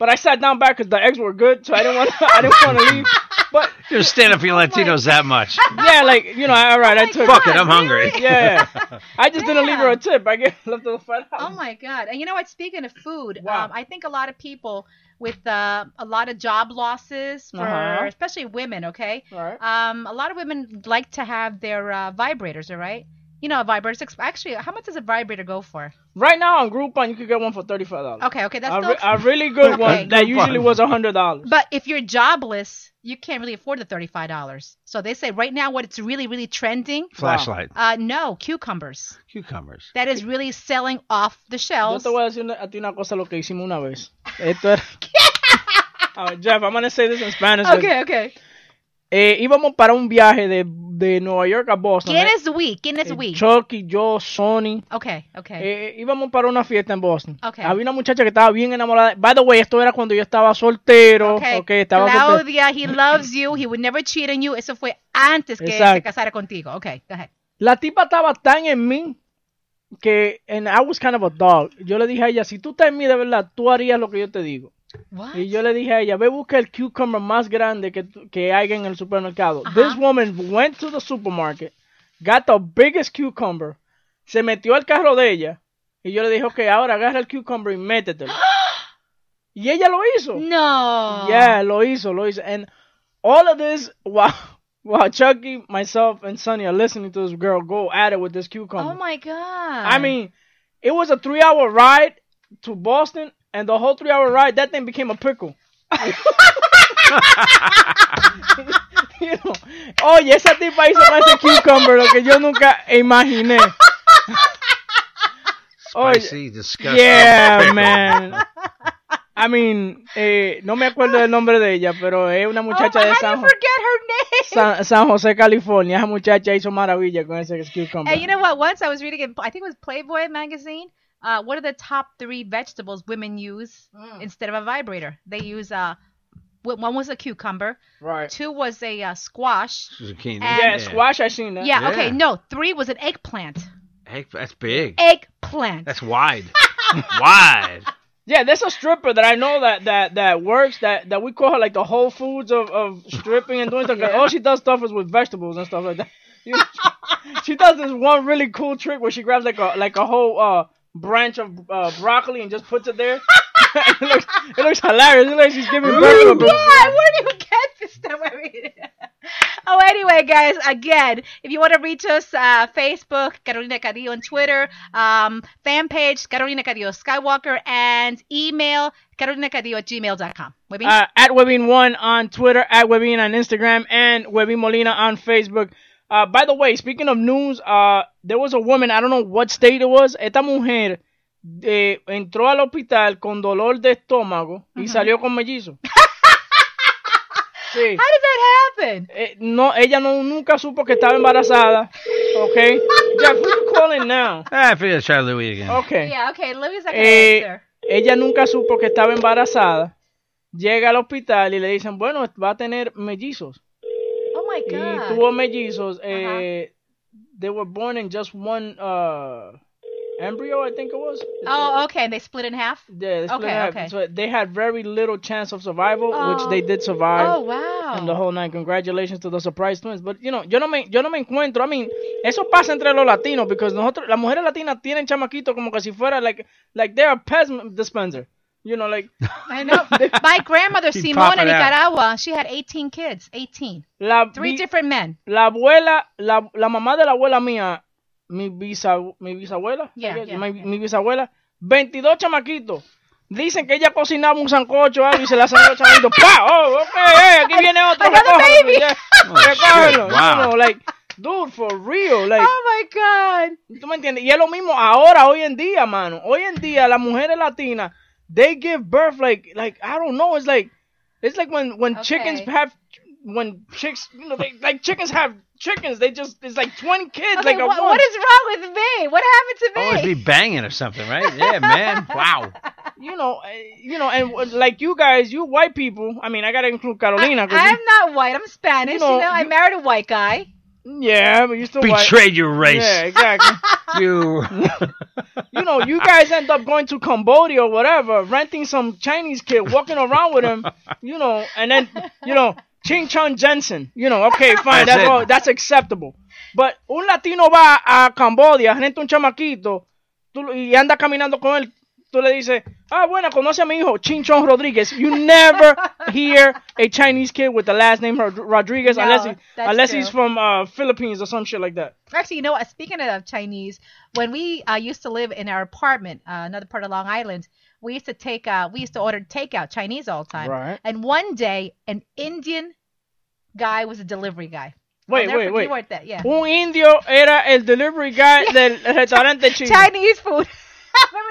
but I sat down back because the eggs were good, so I didn't want I didn't want to leave. But You're standing up for your Latinos that much. yeah, like you know, all right, I took. Fuck it, I'm hungry. Yeah, yeah. I just didn't leave her a tip. I gave left her the five Oh dollars. my god! And you know what? Speaking of food, Wow. um, I think a lot of people with uh, a lot of job losses for Uh-huh. especially women. Okay, Right. um, a lot of women like to have their uh, vibrators, all right. You know, a vibrator. Exp- Actually, how much does a vibrator go for? Right now on Groupon, you could get one for thirty five dollars. Okay, okay, that's a, still re- a really good Okay. one that usually was a hundred dollars. But if you're jobless, you can't really afford the thirty-five dollars. So they say right now, what it's really, really trending. Flashlight. Uh, no, cucumbers. Cucumbers. That is really selling off the Yo shelves. te voy a decir una- a ti una cosa lo que hicimos una vez. Esto era. A Jeff, I'm gonna say this in Spanish. Okay, okay. Eh, íbamos para un viaje de, de Nueva York a Boston. ¿Quién eh. es we? ¿Quién es Eh, we? Chucky, yo, Sony. Okay, okay. Eh, íbamos para una fiesta en Boston. Okay. Había una muchacha que estaba bien enamorada. By the way, esto era cuando yo estaba soltero. Okay. ok, estaba soltero. Claudia, he loves you. He would never cheat on you. Eso fue antes que Exacto. se casara contigo. Okay, go ahead. La tipa estaba tan en mí que and I was kind of a dog. Yo le dije a ella, si tú estás en mí de verdad, tú harías lo que yo te digo. What? Y yo le dije a ella, ve busca el cucumber más grande que, que haya en el supermercado. This woman went to the supermarket, got the biggest cucumber, se metió al carro de ella y yo le dije, ok, ahora agarra el cucumber y métetelo. y ella lo hizo. No. Yeah, lo hizo, lo hizo. And all of this while, while Chucky, myself, and Sonny are listening to this girl go at it with this cucumber. Oh my god. I mean, it was a three hour ride to Boston, and the whole three hour ride, that thing became a pickle. You know, Oye, esa tipa hizo con ese cucumber lo que yo nunca imaginé. Oye, Spicy, disgusting. yeah, pickle. man. I mean, eh, no me acuerdo del nombre de ella, pero es una muchacha oh, de how San, do you forget her name? San, San José, California. Esa muchacha hizo maravilla con ese cucumber. And you know what? Once I was reading in, I think it was Playboy magazine. Uh, what are the top three vegetables women use Mm. instead of a vibrator? They use uh, one was a cucumber. Right. Two was a uh, squash. Zucchini. And- yeah, squash, I seen that. Yeah, Okay. No, three was an eggplant. Egg, that's big. Eggplant. That's wide. wide. Yeah, there's a stripper that I know that that that works that that we call her like the Whole Foods of, of stripping and doing stuff. All she does stuff is with vegetables and stuff like that. You know, she does this one really cool trick where she grabs like a like a whole uh branch of uh, broccoli and just puts it there. it, looks, it looks hilarious. It looks like she's giving birth to a. Yeah, where do you get this stuff? I mean, oh, anyway, guys, again, if you want to reach us, uh, Facebook, Carolina Cadillo on Twitter, um, fan page, Carolina Cadillo Skywalker, and email, carolinacadillo at gmail.com. Webby? uh, at Webin1 on Twitter, at Webin on Instagram, and Webin Molina on Facebook. Uh, by the way, speaking of news, uh, there was a woman, I don't know what state it was, esta mujer eh, entró al hospital con dolor de estómago y salió con mellizo. sí. How did that happen? Eh, no, ella no, nunca supo que estaba embarazada. Okay. Jeff, who you calling now? Ah, I figured I'd try Louis again. Okay. Yeah, okay, Louis gonna Eh, answer. ella nunca supo que estaba embarazada. Llega al hospital y le dicen, bueno, va a tener mellizos. Oh my Y God. tuvo mellizos. Eh, They were born in just one uh, embryo, I think it was. Oh, okay, they split in half? Yeah, they split Okay, in half. okay. So they had very little chance of survival, Oh. which they did survive. Oh, wow. And the whole night. Congratulations to the surprise twins. But you know, yo no me, yo no me encuentro. I mean, eso pasa entre los latinos, because nosotros, las mujeres latinas tienen chamaquitos como que si fuera like, like they're a pest dispenser. You know, like. I know. My grandmother, Simona. Nicaragua, she had 18 kids. 18. La, Three mi- different men. La abuela, la, la mamá de la abuela mía, mi, bisa, mi bisabuela, Yeah, I guess, yeah, mi, mi bisabuela, 22 chamaquitos. Dicen que ella cocinaba un sancocho algo y se la salió chamaquitos. ¡Pa! ¡Oh, ok! eh, aquí viene otro! Recógelo, Oh, wow. Like, dude, for real. Like, Oh my God. ¿Tú me entiendes? Y es lo mismo ahora, hoy en día, mano. Hoy en día, las mujeres latinas, they give birth like, like, I don't know, it's like, it's like when, when chickens have, when chicks, you know, they, like chickens have chickens, they just, it's like 20 kids, Okay, like a what is wrong with me? What happened to me? Always be banging or something, right? Yeah, man. Wow. You know, uh, you know, and like you guys, you white people, I mean, I gotta include Carolina. I'm you- not white. I'm Spanish. You You know, know, I you- married a white guy. Yeah, but you're still white. Betrayed your race. Yeah, exactly. You. you know, you guys end up going to Cambodia or whatever, renting some Chinese kid, walking around with him, you know, and then, you know, Ching Chong Jensen, you know, okay, fine, That's that's all, that's acceptable. But un latino va a Cambodia, renta un chamaquito, tú, y anda caminando con él, tú le dices, ah, bueno, conoce a mi hijo, Chinchon Rodriguez. You never hear a Chinese kid with the last name Rodriguez No, unless, he, unless true. he's from uh, Philippines or some shit like that. Actually, you know what? Speaking of Chinese, when we uh, used to live in our apartment, uh, another part of Long Island, we used to take, uh, we used to order takeout Chinese all the time. Right. And one day, an Indian guy was a delivery guy. Wait, I'll wait, wait. You weren't there, yeah. Un indio era el delivery guy del restaurante chino. Chinese food.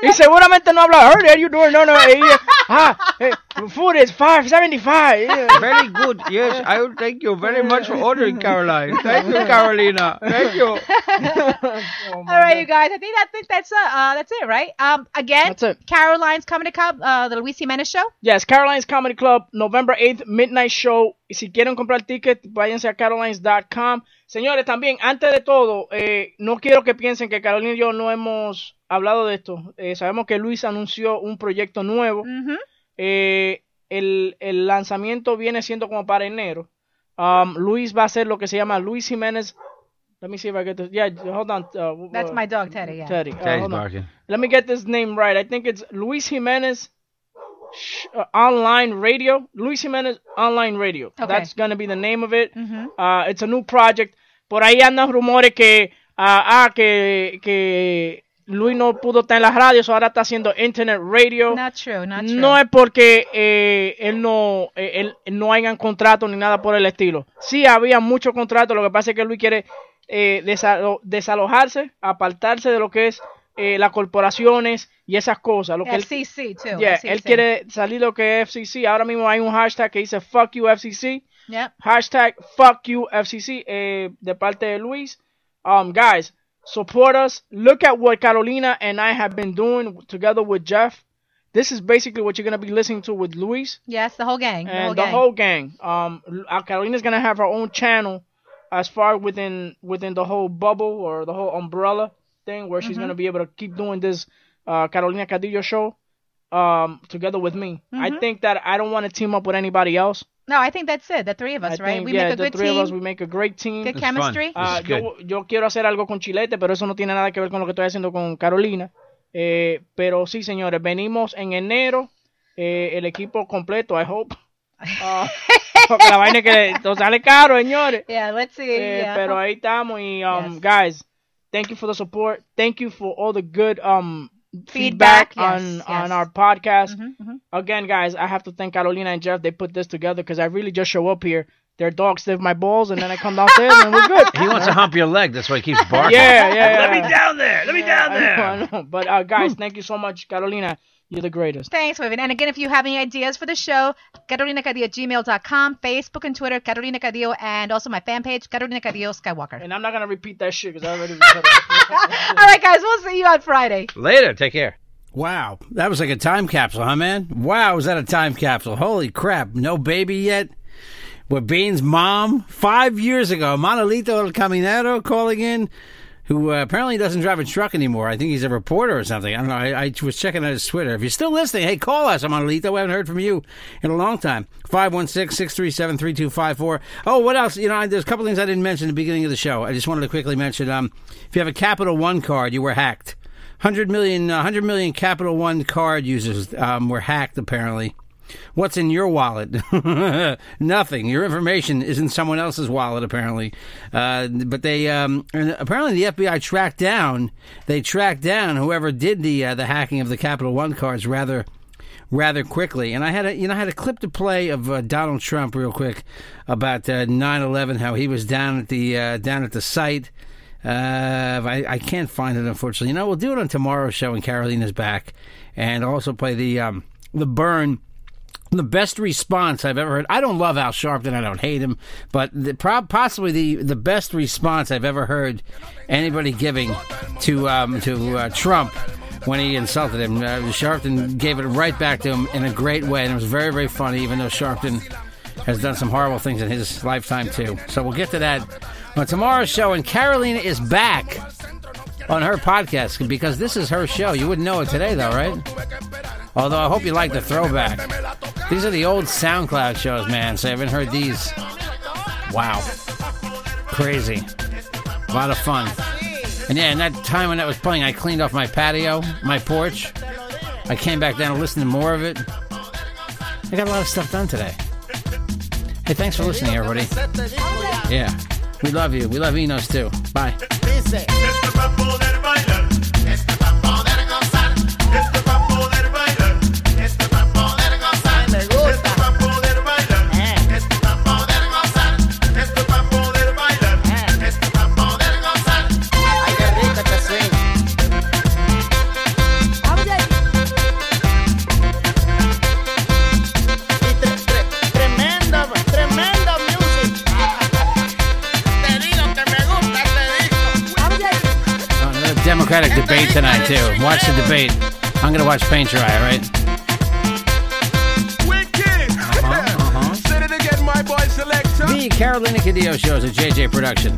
Y seguramente no habla. It, you doing? No, no. ah, eh, food is five seventy five. Very good. Yes, I will thank you very much for ordering, Caroline. Thank you, Carolina. Thank you. All right, you guys. I think I think that's uh, uh that's it, right? Um, again, That's it. Caroline's Comedy Club, uh, the Luis Jimenez show. Yes, Caroline's Comedy Club, November 8th, midnight show. Si quieren comprar ticket, váyanse a carolines.com. Señores, también, antes de todo, eh, no quiero que piensen que Carolina y yo no hemos hablado de esto. Eh, sabemos que Luis anunció un proyecto nuevo. Eh, el, el lanzamiento viene siendo como para enero. Um, Luis va a hacer lo que se llama Luis Jiménez. Let me see if I get this. Yeah, hold on. uh, That's uh, my dog, Teddy. Yeah. Teddy. Uh, barking. Let me get this name right. I think it's Luis Jimenez sh- uh, Online Radio. Luis Jimenez Online Radio. Okay. That's going to be the name of it. Mhm. Uh, it's a new project. Por ahí andan rumores que, ah, que, que Luis no pudo estar en las radios, ahora está haciendo Internet Radio. Not true. Not true. No es porque eh, él no eh, él, no hayan contrato ni nada por el estilo. Sí había mucho contrato, lo que pasa es que Luis quiere eh, desalo- desalojarse, apartarse de lo que es eh, las corporaciones y esas cosas. Lo que él, FCC too. Yeah, FCC. él quiere salir lo que es FCC. Ahora mismo hay un hashtag que dice fuck you FCC. Yep. Hashtag fuck you FCC eh, de parte de Luis. Um, guys, support us. Look at what Carolina and I have been doing together with Jeff. This is basically what you're gonna be listening to with Luis Yes, the whole gang. The whole and the whole gang. Um, Carolina's gonna have her own channel as far within within the whole bubble or the whole umbrella thing, where she's Mhm. gonna be able to keep doing this uh, Carolina Cadillo show um, together with me. I Mhm. think that I don't want to team up with anybody else. No, I think that's it. The three of us, I right? think, we yeah, make a the good three team. of us, we make a great team. Good chemistry. Ah, yo, yo quiero hacer algo con Chilete, pero eso no tiene nada que ver con lo que estoy haciendo con Carolina. Eh, pero sí, señores, venimos en enero, eh, el equipo completo, I hope. Ah, porque la vaina que nos sale caro, señores. Yeah, let's see. Eh, yeah. Pero ahí estamos y, um, guys, thank you for the support. Thank you for all the good um, feedback, Feedback, yes, on, yes. on our podcast. mhm. Again, guys, I have to thank Carolina and Jeff. They put this together because I really just show up here. Their dog sniff my balls, and then I come downstairs and we're good. He wants to hump your leg. That's why he keeps barking. Yeah, yeah, yeah. Let me down there. Let me down I know, there. I know. But uh, guys, thank you so much, Carolina. You're the greatest. Thanks, Vivian. And again, if you have any ideas for the show, carolinacadillo at gmail.com, Facebook and Twitter, Carolina Cadillo, and also my fan page, Carolina Cadillo Skywalker. And I'm not gonna repeat that shit because I already said it. All right, guys, we'll see you on Friday. Later. Take care. Wow, that was like a time capsule, huh, man? Wow, was that a time capsule? Holy crap! No baby yet. With Bean's mom five years ago, Manolito El Caminero calling in, who uh, apparently doesn't drive a truck anymore. I think he's a reporter or something. I don't know. I, I was checking out his Twitter. If you're still listening, hey, call us, Manolito. We haven't heard from you in a long time. 516-637-3254. Oh, what else? You know, I- there's a couple things I didn't mention at the beginning of the show. I just wanted to quickly mention. Um, if you have a Capital One card, you were hacked. 100 million, uh, 100 million Capital One card users um, were hacked, apparently. What's in your wallet? Nothing. Your information is in someone else's wallet, apparently. Uh, but they um, apparently the FBI tracked down. They tracked down whoever did the uh, the hacking of the Capital One cards rather rather quickly. And I had a you know I had a clip to play of uh, Donald Trump real quick about uh, 9/11, how he was down at the uh, down at the site. Uh, I, I can't find it unfortunately. You know, we'll do it on tomorrow's show when Carolina's back, and also play the um, the burn. The best response I've ever heard. I don't love Al Sharpton. I don't hate him, but the, possibly the, the best response I've ever heard anybody giving to um, to uh, Trump when he insulted him. Uh, Sharpton gave it right back to him in a great way, and it was very very funny. Even though Sharpton has done some horrible things in his lifetime too. So we'll get to that on tomorrow's show. And Carolina is back on her podcast because this is her show. You wouldn't know it today, though, right? Although I hope you like the throwback. These are the old SoundCloud shows, man. So I haven't heard these. Wow. Crazy. A lot of fun. And yeah, in that time when that was playing, I cleaned off my patio, my porch. I came back down to listen to more of it. I got a lot of stuff done today. Hey, thanks for listening, everybody. Yeah, we love you. We love Enos too. Bye. Watch the debate. I'm gonna watch Paint Your Eye, right? Uh-huh, Say it again, my boy selector. The Carolina Cadillo Show is a JJ production.